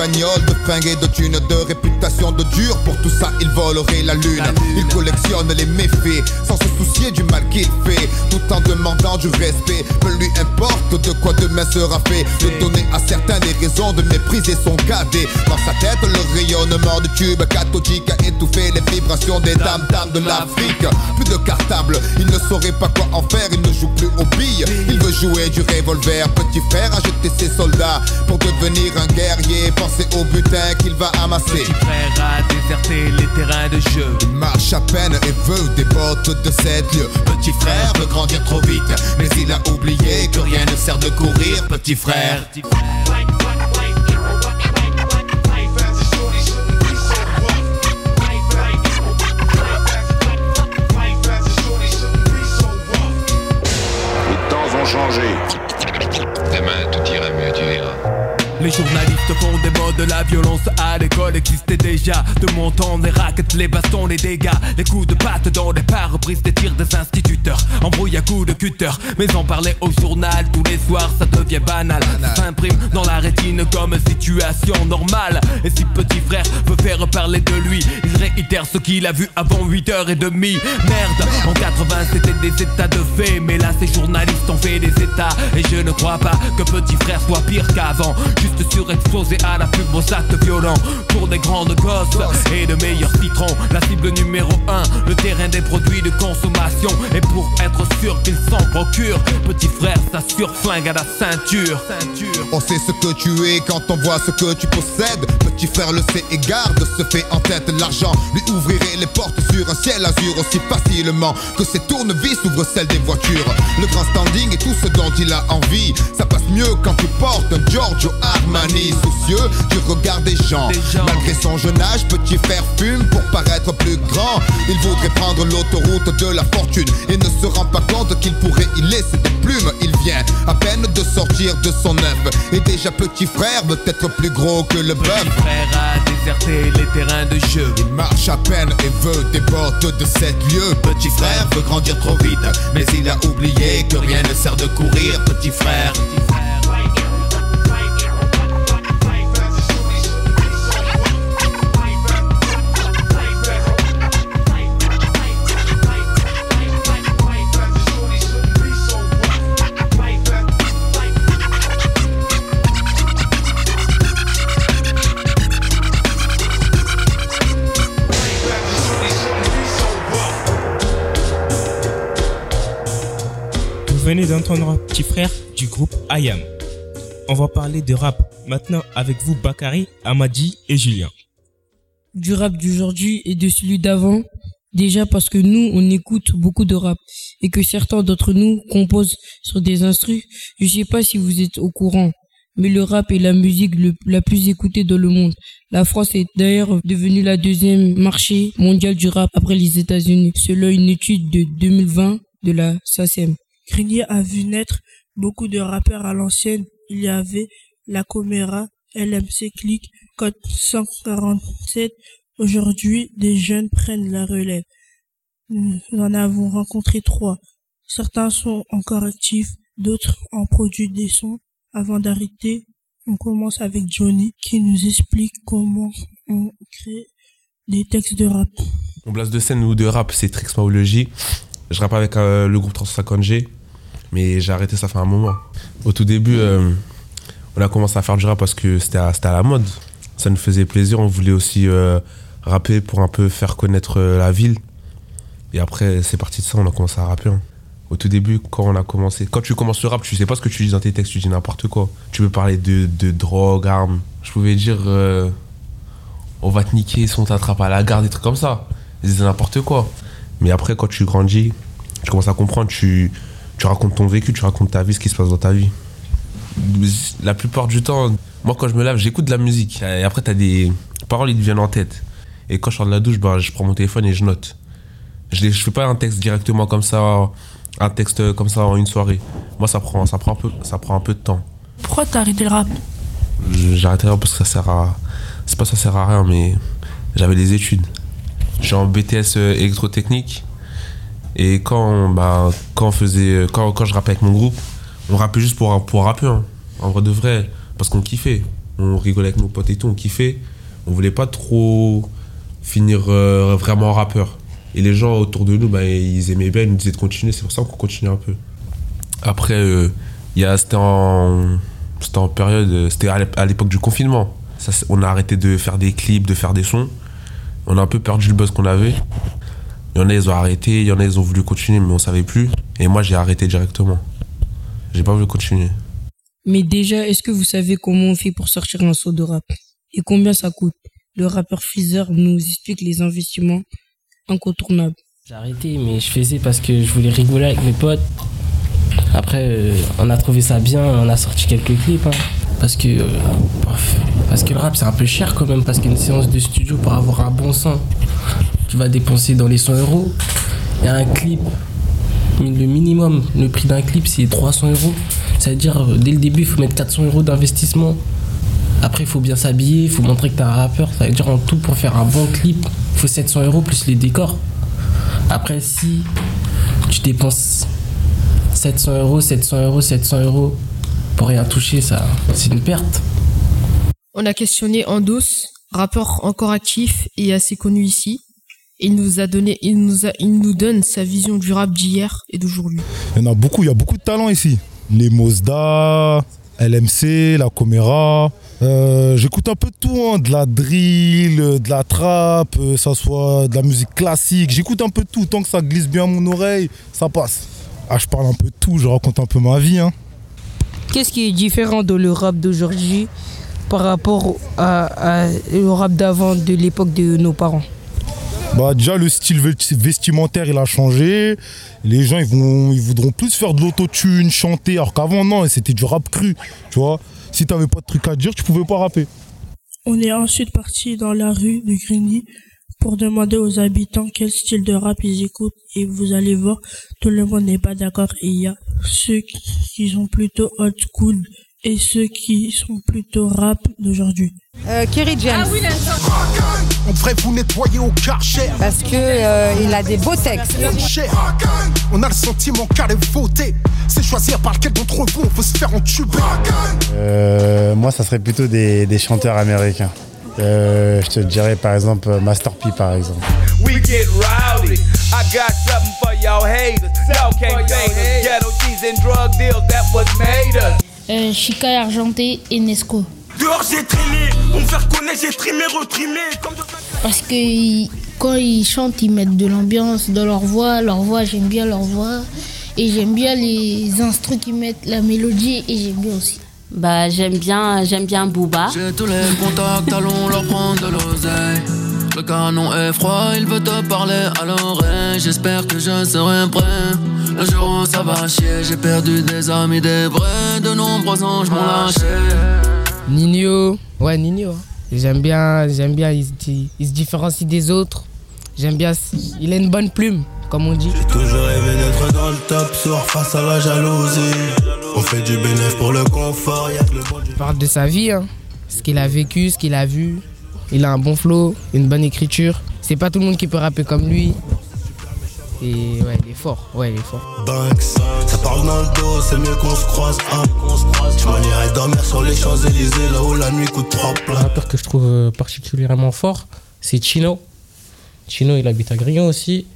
Bagnole, de fringues et de thunes, de réputation de dur. Pour tout ça, il volerait la lune. Il collectionne les méfaits sans se soucier du mal qu'il fait, tout en demandant du respect. Peu lui importe de quoi demain sera fait. De donner à certains des raisons de mépriser son cadet. Dans sa tête, le rayonnement du tube cathodique a étouffé les vibrations des dames dames de l'Afrique. Plus de cartable, il ne saurait pas quoi en faire. Il ne joue plus aux billes, il veut jouer du revolver. Petit frère a jeté ses soldats pour devenir un guerrier pensez au butin qu'il va amasser. Petit frère a déserté les terrains de jeu. Il marche à peine et veut des bottes de sept lieux. Petit frère veut grandir trop vite, mais il a oublié que rien ne sert de courir. Petit frère. Petit frère. Les journalistes font des modes, la violence à l'école existait déjà. De mon temps, les raquettes, les bastons, les dégâts, les coups de patte dans les pare-brises des tirs des instituteurs. Embrouille à coups de cutter, mais en parler au journal tous les soirs, ça devient banal. Ça s'imprime dans la rétine comme situation normale. Et si petit frère veut faire parler de lui, il réitère ce qu'il a vu avant 8h30. Merde, en 80 c'était des états de fait, mais là ces journalistes ont fait des états. Et je ne crois pas que petit frère soit pire qu'avant juste surexposé à la plus beaux actes violents Pour des grandes gosses et de meilleurs citrons. La cible numéro 1, le terrain des produits de consommation. Et pour être sûr qu'ils s'en procurent Petit frère s'assure flingue à la ceinture. On sait ce que tu es quand on voit ce que tu possèdes. Petit frère le sait et garde se fait en tête. L'argent Lui ouvrirait les portes sur un ciel azur. Aussi facilement Que ses tournevis ouvrent celles des voitures. Le grand standing et tout ce dont il a envie Ça passe mieux quand tu portes un Giorgio Armani Soucieux du regard des gens. Malgré son jeune âge, petit frère fume pour paraître plus grand? Il voudrait prendre l'autoroute de la fortune Et ne se rend pas compte qu'il pourrait y laisser des plumes. Il vient à peine de sortir de son œuf. Et déjà petit frère veut être plus gros que le bœuf. Petit frère a déserté les terrains de jeu. Il marche à peine et veut des bottes de sept lieux Petit frère veut grandir trop vite Mais il a oublié que rien ne sert de courir. Petit frère, petit frère. Venez d'entendre Petit Frère du groupe IAM. On va parler de rap maintenant avec vous Bakary, Amadi et Julien. Du rap d'aujourd'hui et de celui d'avant, Déjà parce que nous, on écoute beaucoup de rap et que certains d'entre nous composent sur des instrus. Je sais pas si vous êtes au courant, mais le rap est la musique la plus écoutée dans le monde. La France est d'ailleurs devenue la deuxième marché mondial du rap après les États-Unis, selon une étude de 2020 de la SACEM. Grigny a vu naître beaucoup de rappeurs à l'ancienne. Il y avait La Comera, LMC Click, Code 147. Aujourd'hui, des jeunes prennent la relève. Nous en avons rencontré trois. Certains sont encore actifs, d'autres en produisent des sons. Avant d'arrêter, on commence avec Johnny qui nous explique comment on crée des textes de rap. Mon blast de scène ou de rap, c'est Trixmaology. Je rappe avec euh, le groupe 350G, mais j'ai arrêté ça fait un moment. Au tout début, euh, on a commencé à faire du rap parce que c'était à, à la mode. Ça nous faisait plaisir, on voulait aussi euh, rapper pour un peu faire connaître euh, la ville. Et après, c'est parti de ça, on a commencé à rapper. hein. Au tout début, quand on a commencé, quand tu commences le rap, tu sais pas ce que tu dis dans tes textes, tu dis n'importe quoi. Tu peux parler de, de drogue, armes. Je pouvais dire, on va te niquer si on t'attrape à la gare, des trucs comme ça. C'est n'importe quoi. Mais après, quand tu grandis, tu commences à comprendre, tu, tu racontes ton vécu, tu racontes ta vie, ce qui se passe dans ta vie. La plupart du temps, moi quand je me lave, j'écoute de la musique. Et après, t'as des paroles, ils te viennent en tête. Et quand je sors de la douche, bah, je prends mon téléphone et je note. Je, je fais pas un texte directement comme ça, un texte comme ça en une soirée. Moi, ça prend, ça prend, un, peu, ça prend un peu de temps. Pourquoi t'as arrêté le rap? J'ai arrêté là parce que ça sert à. C'est pas ça sert à rien, mais j'avais des études. Je suis en BTS euh, électrotechnique. Et quand, bah, quand, on faisait, quand, quand je rappais avec mon groupe, on rappait juste pour, pour rapper, hein. en vrai de vrai, parce qu'on kiffait. On rigolait avec nos potes et tout, on kiffait. On voulait pas trop finir euh, vraiment rappeur. Et les gens autour de nous, bah, ils aimaient bien, ils nous disaient de continuer, c'est pour ça qu'on continue un peu. Après, euh, c'était en, en période, c'était à l'ép- à l'époque du confinement. On a arrêté de faire des clips, de faire des sons. On a un peu perdu le buzz qu'on avait. Il y en a, ils ont arrêté, il y en a, ils ont voulu continuer, mais on savait plus. Et moi, j'ai arrêté directement. J'ai pas voulu continuer. Mais déjà, est-ce que vous savez comment on fait pour sortir un saut de rap? Et combien ça coûte? Le rappeur Freezer nous explique les investissements incontournables. J'ai arrêté, mais je faisais parce que je voulais rigoler avec mes potes. Après, euh, on a trouvé ça bien, on a sorti quelques clips. hein. parce, que, euh, parce que le rap, c'est un peu cher quand même. Parce qu'une séance de studio pour avoir un bon son, tu vas dépenser dans les 100 euros. Il y a un clip, le minimum, le prix d'un clip, c'est 300 euros. C'est-à-dire, euh, dès le début, il faut mettre 400 euros d'investissement. Après, il faut bien s'habiller, il faut montrer que t'es un rappeur. Ça veut dire en tout, pour faire un bon clip, il faut 700 euros plus les décors. Après, si tu dépenses 700 euros, 700 euros, 700 euros pour rien toucher, ça, c'est une perte. On a questionné Andos, rappeur encore actif et assez connu ici. Il nous a donné, il nous a, il nous donne sa vision du rap d'hier et d'aujourd'hui. Il y en a beaucoup, il y a beaucoup de talents ici. Les Mosda, LMC, la Comera. Euh, J'écoute un peu de tout, hein, de la drill, euh, de la trap, euh, ça soit de la musique classique. J'écoute un peu de tout, tant que ça glisse bien à mon oreille, ça passe. Ah, je parle un peu de tout, je raconte un peu ma vie. Hein. Qu'est-ce qui est différent dans le rap d'aujourd'hui par rapport à, à- au rap d'avant, de l'époque de nos parents? Bah déjà le style vesti- vestimentaire il a changé. Les gens ils vont ils voudront plus faire de l'autotune, chanter alors qu'avant non, c'était du rap cru, tu vois. Si t'avais pas de truc à dire, tu pouvais pas rapper. On est ensuite parti dans la rue de Grigny pour demander aux habitants quel style de rap ils écoutent et vous allez voir, tout le monde n'est pas d'accord et il y a ceux qui sont plutôt old school et ceux qui sont plutôt rap d'aujourd'hui. Euh, Kerry James. On devrait vous nettoyer au karcher. Parce que euh, il a des beaux textes. On a le sentiment qu'aller voter, c'est choisir par lequel d'entre vous on veut se faire entuber. Euh, moi, ça serait plutôt des, des chanteurs américains. Euh, je te dirais par exemple Master P par exemple. We get rowdy. I got something for y'all haters. Y'all can't fade us. Ghetto cheese and drug deals, that was made us. Euh, Chica Argenté et Nesco. Dehors j'ai traîné, pour me faire connaître j'ai trimé, retrimé. Comme de... Parce que ils- quand ils chantent, ils mettent de l'ambiance dans leur voix. Leur voix, j'aime bien leur voix. Et j'aime bien les instruments qui mettent la mélodie et j'aime bien aussi. Bah j'aime bien j'aime bien Booba. J'ai tous les contacts, allons leur prendre de l'oseille. Le canon est froid, il veut te parler à l'oreille. J'espère que je serai prêt. Le jour où ça va chier, j'ai perdu des amis, des vrais. De nombreux anges m'ont lâché. Nino, ouais Nino. hein. J'aime bien, j'aime bien, il se, dit- il se différencie des autres. J'aime bien, il a une bonne plume, comme on dit. Toujours rêvé d'être dans le top sur face à la jalousie. On fait du bénéfice pour le confort, y'a que le bon Il parle de sa vie, hein. ce qu'il a vécu, ce qu'il a vu. Il a un bon flow, une bonne écriture. C'est pas tout le monde qui peut rapper comme lui. Et ouais, il est fort. Ouais, il est fort. Banks. Ça parle dans le dos, c'est mieux qu'on se croise. Hein. Je m'en irais dormir sur les Champs-Élysées, là où la nuit coûte trois plats. rappeur que je trouve euh, particulièrement fort, c'est Chino. Chino, il habite à Grignon aussi.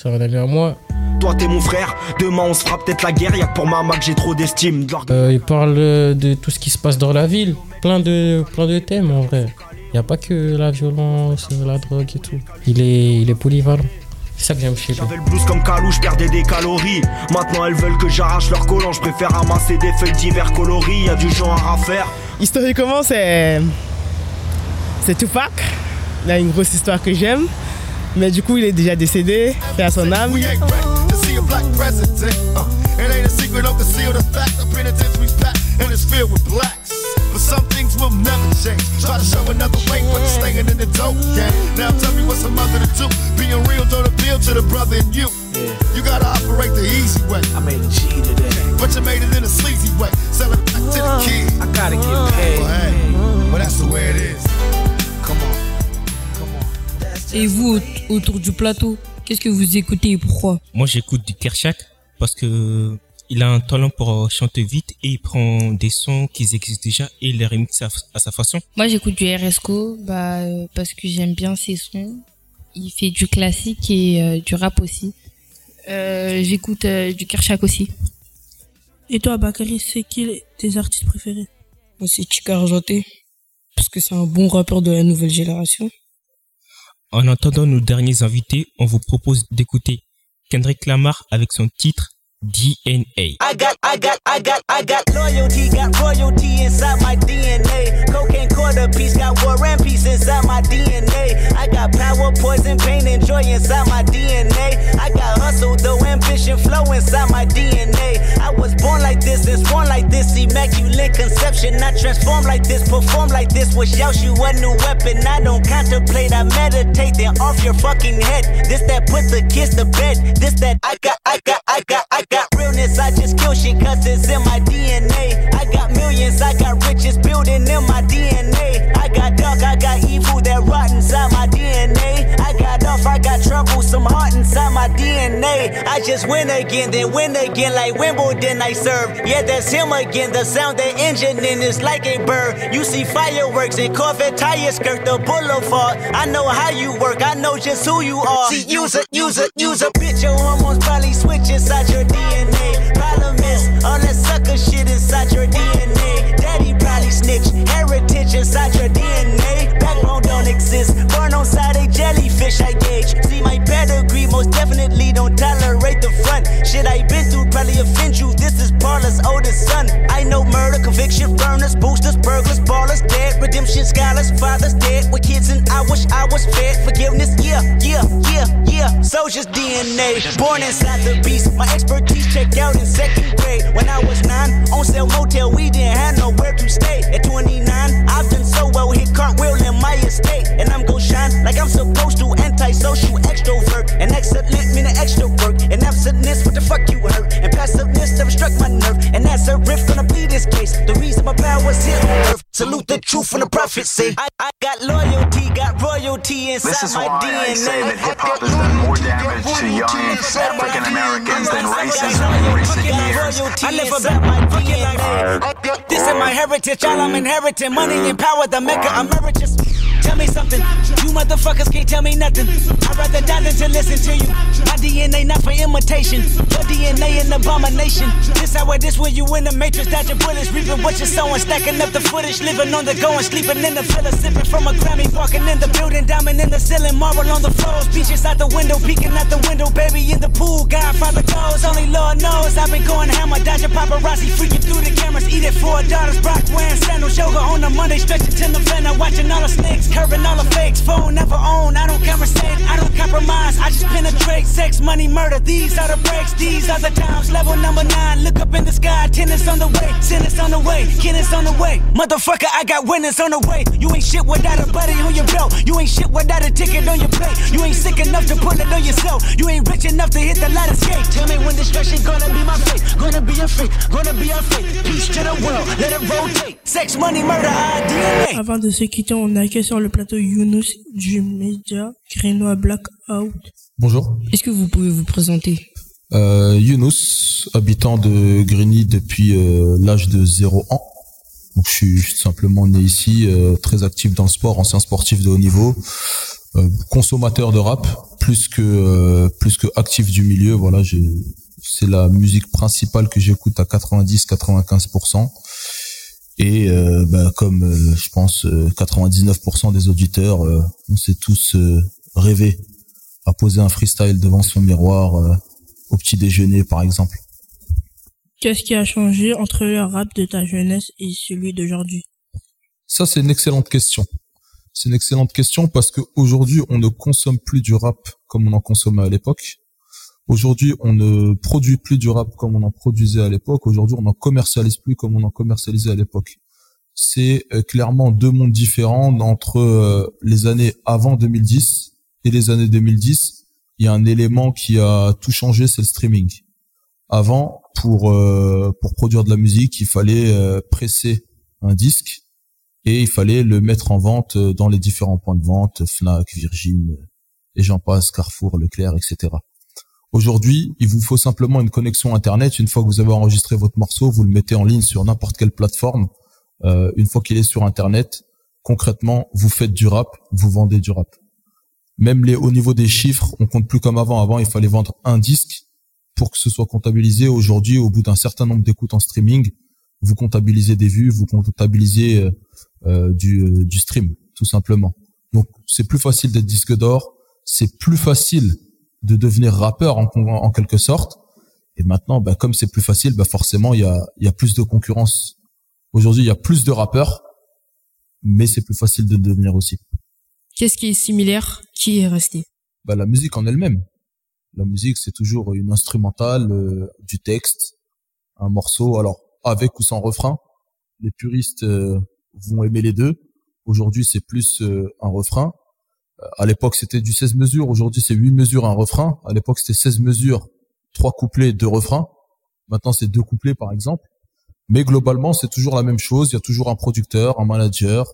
C'est un ami à moi. Toi t'es mon frère, demain on se fera peut-être la guerre, y'a que pour ma que j'ai trop d'estime. Euh, il parle de tout ce qui se passe dans la ville. Plein de, plein de thèmes en vrai. Il n'y a pas que la violence, la drogue et tout. Il est, il est polyvalent. C'est ça que j'aime chez. J'avais le blues comme Calou, je perdais des calories. Maintenant elles veulent que j'arrache leur collant, je préfère ramasser des feuilles d'hiver coloris, y'a du genre à faire. Historiquement, c'est. C'est Tupac. Il a une grosse histoire que j'aime. Mais du coup, il est déjà décédé. Fait à son âme. In the dope game. Now tell me what's a mother to do. Being real don't appeal to the brother in you. You gotta operate the easy way. I made a G today. But you made it in a sleazy way. Sell it back to the kid. I gotta get paid. Well, hey, well, that's the way it is. Come on. Et vous, au- autour du plateau, qu'est-ce que vous écoutez et pourquoi? Moi, j'écoute du Kershak parce que il a un talent pour euh, chanter vite et il prend des sons qui existent déjà et il les remixe à, à sa façon. Moi, j'écoute du RSCO bah, euh, parce que j'aime bien ses sons. Il fait du classique et euh, du rap aussi. Euh, j'écoute euh, du Kershak aussi. Et toi, Bakary, c'est qui tes artistes préférés? Moi, c'est Chika Argenté. Parce que c'est un bon rappeur de la nouvelle génération. En attendant nos derniers invités, on vous propose d'écouter Kendrick Lamar avec son titre DNA. I got, I got, I got, I got loyalty, got royalty inside my DNA. Cocaine quarter piece, got war and peace inside my DNA. I got power, poison, pain, and joy inside my DNA. I got hustle, though ambition, flow inside my DNA. I was born like this and sworn like this, immaculate conception. I transform like this, perform like this, wish out you a new weapon. I don't contemplate, I meditate, then off your fucking head. This that put the kids to bed. This that I got, I got, I got, I got realness. I just kill shit cause it's in my DNA. I got millions, I got riches building in my DNA. I got dark, I got evil that rot inside my DNA. I got off, I got trouble, some heart inside my DNA. I just win again, then win again like Wimbledon I serve. Yeah, that's him again. The sound the engine in is like a bird. You see fireworks and Corvette tires skirt the boulevard. I know how you work, I know just who you are. See, use a, use a, use a bitch. Your hormones probably switch inside your DNA. Problem is, all that sucker shit inside your DNA. Daddy probably snitch, heritage inside your DNA. Backbone don't exist, born on side a jellyfish I gauge third most definitely don't tolerate the Shit I been through probably offend you. This is Paula's oldest son. I know murder, conviction, burners, boosters, burglars, ballers, dead, redemption, scholars, fathers dead with kids, and I wish I was fed. Forgiveness, yeah, yeah, yeah, yeah. Soldier's DNA, born inside the beast. My expertise checked out in second grade. When I was nine, on sale motel, we didn't have nowhere to stay. At 29, I've done so well, hit cartwheel in my estate, and I'm gon' shine like I'm supposed to. Antisocial extrovert, and excellent meaning extra work, and absentness, what the fuck you hurt, and passiveness never struck my nerve, and that's a riff gonna be this case. The reason my power's here on earth. Salute the truth from the prophets say. I, I got loyalty, got royalty inside This is my why DNA. I say that hip hop has done more damage to young African Americans than racism in recent years. I never bet my fucking life. This is my heritage, all I'm inheriting. Money and power, the mecca emeritus. Tell me something, you motherfuckers can't tell me nothing. I'd rather die than to listen to you. My DNA not for imitation, your DNA an abomination. This how it is when you in the matrix, dodging bullets, reaping what you're sowing, stacking up the footage, living on the go and sleeping in the villa, sipping from a Grammy, walking in the building, diamond in the ceiling, marble on the floors, beaches out the window, peeking out the window, baby in the pool, Godfather goes, only Lord knows I've been going hammer, dodging paparazzi, freaking through the cameras, eating four daughters, Brock wearing sandals, yoga on the Monday stretching to November, watching all the snakes, curving all the fakes. Phone never own, I don't conversate, I don't compromise, I just penetrate. Sex, money, murder, these are the breaks, these are the times. Level number nine, look up in the sky, tennis on the way, tennis on the way, tennis on the way. Motherfucker, I got winners on the way. You ain't shit without a buddy on your belt. You ain't shit without a ticket on your plate. You ain't sick enough to put it on yourself. You ain't rich enough to hit the ladder skate. Tell me when destruction gonna be my fate. Gonna be a freak, gonna be a fate. Peace to the world, let it rotate. Sex, money, murder, DNA. Avant de se quitter, on accueille sur le plateau Younous du média Grenois Blackout. Bonjour. Est-ce que vous pouvez vous présenter? Euh, Younous, habitant de Grigny depuis euh, l'âge de 0 ans. Donc je suis simplement né ici, euh, très actif dans le sport, ancien sportif de haut niveau, euh, consommateur de rap, plus que euh, plus que actif du milieu. Voilà, c'est la musique principale que j'écoute à 90-95%. Et euh, bah, comme je pense euh, 99% des auditeurs, on s'est tous rêvé à poser un freestyle devant son miroir au petit déjeuner par exemple. Qu'est-ce qui a changé entre le rap de ta jeunesse et celui d'aujourd'hui? Ça c'est une excellente question. C'est une excellente question parce que aujourd'hui on ne consomme plus du rap comme on en consommait à l'époque. Aujourd'hui, on ne produit plus du rap comme on en produisait à l'époque. Aujourd'hui, on n'en commercialise plus comme on en commercialisait à l'époque. C'est euh, clairement deux mondes différents entre euh, les années avant 2010 et les années 2010. Il y a un élément qui a tout changé, c'est le streaming. Avant, pour euh, pour produire de la musique, il fallait euh, presser un disque et il fallait le mettre en vente euh, dans les différents points de vente, Fnac, Virgin, et j'en passe, Carrefour, Leclerc, etc. Aujourd'hui, il vous faut simplement une connexion Internet. Une fois que vous avez enregistré votre morceau, vous le mettez en ligne sur n'importe quelle plateforme. Une fois qu'il est sur Internet, concrètement, vous faites du rap, vous vendez du rap. Même les, au niveau des chiffres, on compte plus comme avant. Avant, il fallait vendre un disque pour que ce soit comptabilisé. Aujourd'hui, au bout d'un certain nombre d'écoutes en streaming, vous comptabilisez des vues, vous comptabilisez euh, euh, du, euh, du stream, tout simplement. Donc, c'est plus facile d'être disque d'or. C'est plus facile de devenir rappeur en, en quelque sorte. Et maintenant, bah, comme c'est plus facile, bah, forcément, il y a, y a plus de concurrence. Aujourd'hui, il y a plus de rappeurs, mais c'est plus facile de devenir aussi. Qu'est-ce qui est similaire? Qui est resté? Bah, la musique en elle-même. La musique, c'est toujours une instrumentale, euh, du texte, un morceau, alors avec ou sans refrain. Les puristes euh, vont aimer les deux. Aujourd'hui, c'est plus euh, un refrain. Euh, à l'époque, c'était du 16 mesures. Aujourd'hui, c'est 8 mesures, un refrain. À l'époque, c'était 16 mesures, trois couplets, deux refrains. Maintenant, c'est deux couplets, par exemple. Mais globalement, c'est toujours la même chose. Il y a toujours un producteur, un manager,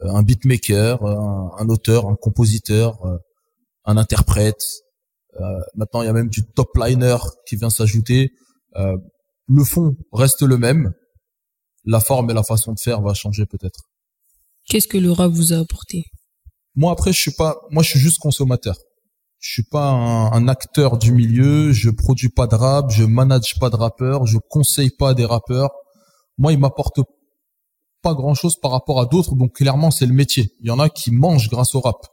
un beatmaker, un, un auteur, un compositeur, euh, un interprète. Euh, maintenant, il y a même du top liner qui vient s'ajouter. Euh, le fond reste le même. La forme et la façon de faire va changer peut-être. Qu'est-ce que le rap vous a apporté? Moi après je suis pas moi je suis juste consommateur. Je suis pas un, un acteur du milieu, je produis pas de rap, je manage pas de rappeurs, je conseille pas des rappeurs. Moi il m'apporte pas grand-chose par rapport à d'autres donc clairement c'est le métier. Il y en a qui mangent grâce au rap.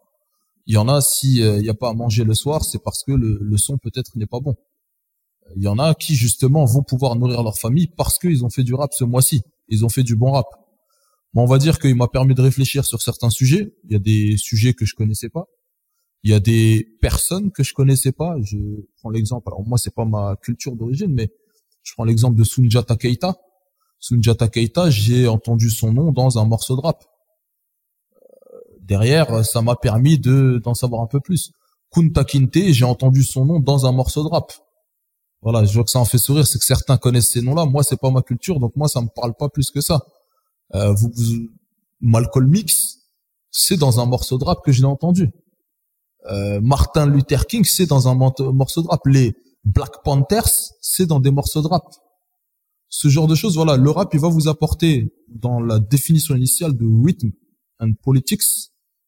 Il y en a si il y a pas à manger le soir, c'est parce que le, son peut-être n'est pas bon. Il y en a qui justement vont pouvoir nourrir leur famille parce qu'ils ont fait du rap ce mois-ci. Ils ont fait du bon rap. Bon, on va dire qu'il m'a permis de réfléchir sur certains sujets. Il y a des sujets que je connaissais pas. Il y a des personnes que je connaissais pas. Je prends l'exemple. Alors moi, c'est pas ma culture d'origine, mais je prends l'exemple de Sunjata Keita. Sunjata Keita, j'ai entendu son nom dans un morceau de rap. Euh, Derrière, ça m'a permis de d'en savoir un peu plus. Kunta Kinte, j'ai entendu son nom dans un morceau de rap. Voilà, je vois que ça en fait sourire, c'est que certains connaissent ces noms-là. Moi, c'est pas ma culture, donc moi, ça me parle pas plus que ça. Euh, Malcolm X, c'est dans un morceau de rap que je l'ai entendu. Euh, Martin Luther King, c'est dans un morceau de rap. Les Black Panthers, c'est dans des morceaux de rap. Ce genre de choses, voilà, le rap, il va vous apporter dans la définition initiale de rhythm and politics,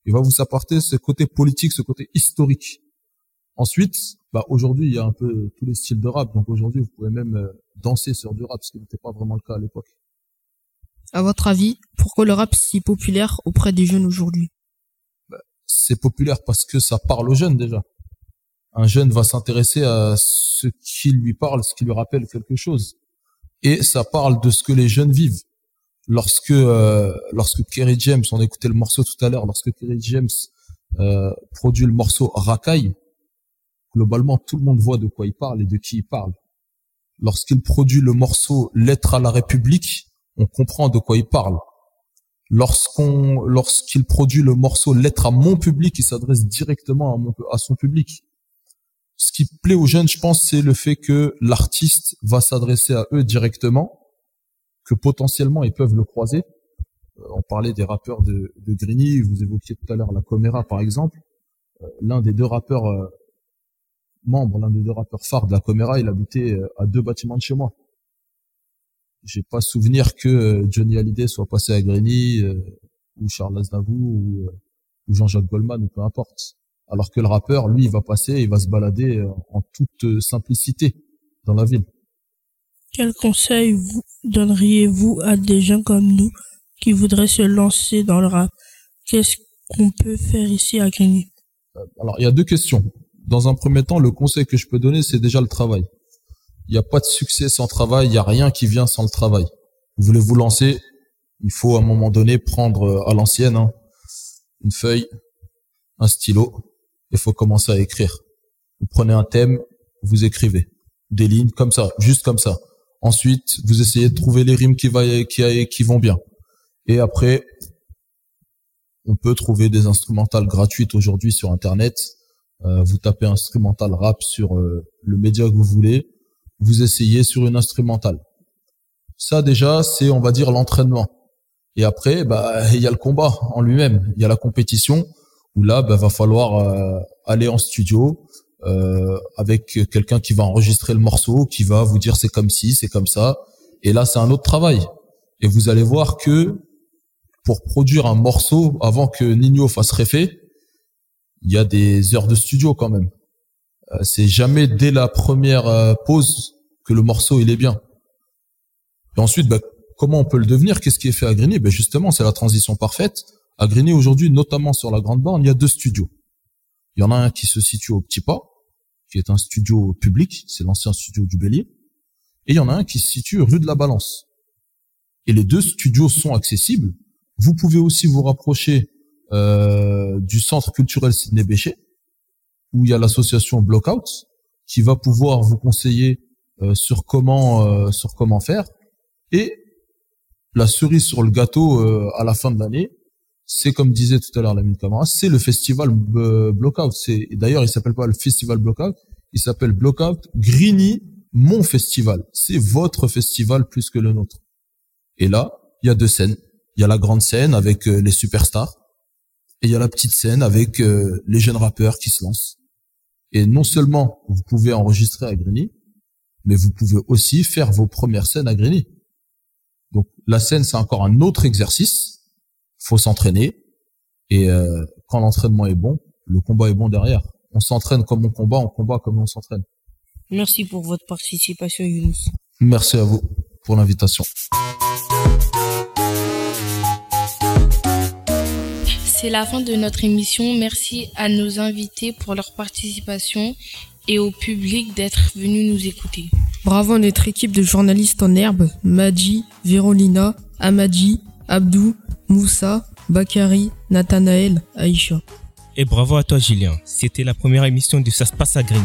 il va vous apporter ce côté politique, ce côté historique. Ensuite, bah aujourd'hui, il y a un peu tous les styles de rap. Donc aujourd'hui, vous pouvez même euh, danser sur du rap, ce qui n'était pas vraiment le cas à l'époque. À votre avis, pourquoi le rap si populaire auprès des jeunes aujourd'hui? C'est populaire parce que ça parle aux jeunes déjà. Un jeune va s'intéresser à ce qui lui parle, ce qui lui rappelle quelque chose. Et ça parle de ce que les jeunes vivent. lorsque euh, lorsque Kerry James, on écoutait le morceau tout à l'heure, lorsque Kerry James euh, produit le morceau Rakai, globalement tout le monde voit de quoi il parle et de qui il parle. Lorsqu'il produit le morceau Lettre à la République, on comprend de quoi il parle. Lorsqu'il produit le morceau Lettre à mon public, il s'adresse directement à son public. Ce qui plaît aux jeunes, je pense, c'est le fait que l'artiste va s'adresser à eux directement que potentiellement ils peuvent le croiser. Euh, on parlait des rappeurs de, de Grigny, vous évoquiez tout à l'heure la Comera par exemple. Euh, l'un des deux rappeurs euh, membres, l'un des deux rappeurs phares de la Comera, il habitait à deux bâtiments de chez moi. J'ai pas souvenir que Johnny Hallyday soit passé à Grigny ou Charles Aznavour ou, ou Jean-Jacques Goldman ou peu importe. Alors que le rappeur, lui, il va passer, il va se balader en toute simplicité dans la ville. Quel conseil vous donneriez-vous à des gens comme nous qui voudraient se lancer dans le rap? Qu'est-ce qu'on peut faire ici à Grigny? Euh, Alors, il y a deux questions. Dans un premier temps, le conseil que je peux donner, c'est déjà le travail. Il n'y a pas de succès sans travail, il n'y a rien qui vient sans le travail. Vous voulez vous lancer, il faut à un moment donné prendre euh, à l'ancienne hein, une feuille, un stylo, il faut commencer à écrire. Vous prenez un thème, vous écrivez des lignes comme ça, juste comme ça. Ensuite, vous essayez de trouver les rimes qui, vont bien. Et après, on peut trouver des instrumentales gratuites aujourd'hui sur Internet. Euh, vous tapez instrumental rap sur euh, le média que vous voulez. Vous essayez sur une instrumentale. Ça déjà, c'est on va dire l'entraînement. Et après, bah il y a le combat en lui-même. Il y a la compétition où là, bah, va falloir euh, aller en studio, euh, avec quelqu'un qui va enregistrer le morceau, qui va vous dire c'est comme ci, c'est comme ça. Et là, c'est un autre travail. Et vous allez voir que pour produire un morceau, avant que Nino fasse réfé, il y a des heures de studio quand même. Euh, c'est jamais dès la première pause que le morceau il est bien. Et ensuite, bah, comment on peut le devenir? Qu'est-ce qui est fait à Grigny? Ben Justement, c'est la transition parfaite. À Grigny, aujourd'hui, notamment sur la Grande Borne, il y a deux studios. Il y en a un qui se situe au Petit Pas, qui est un studio public, c'est l'ancien studio du Bélier, et il y en a un qui se situe rue de la Balance. Et les deux studios sont accessibles. Vous pouvez aussi vous rapprocher euh, du centre culturel Sidney Béchet, où il y a l'association Blockout, qui va pouvoir vous conseiller euh, sur comment euh, sur comment faire. Et la cerise sur le gâteau à la fin de l'année, c'est comme disait tout à l'heure la Camara, c'est le festival euh, Blockout. C'est d'ailleurs il s'appelle pas le festival Blockout, il s'appelle Blockout Grigny mon festival. C'est votre festival plus que le nôtre. Et là, il y a deux scènes. Il y a la grande scène avec euh, les superstars et il y a la petite scène avec euh, les jeunes rappeurs qui se lancent. Et non seulement vous pouvez enregistrer à Grigny, mais vous pouvez aussi faire vos premières scènes à Grigny. Donc la scène c'est encore un autre exercice faut s'entraîner. Et euh, quand l'entraînement est bon, le combat est bon derrière. On s'entraîne comme on combat, on combat comme on s'entraîne. Merci pour votre participation, Younous. Merci à vous pour l'invitation. C'est la fin de notre émission. Merci à nos invités pour leur participation et au public d'être venu nous écouter. Bravo à notre équipe de journalistes en herbe, Madji, Vérolina, Amadji, Abdou, Moussa, Bakari, Nathanaël, Aïcha. Et bravo à toi Julien, c'était la première émission de Ça se passe à Grigny.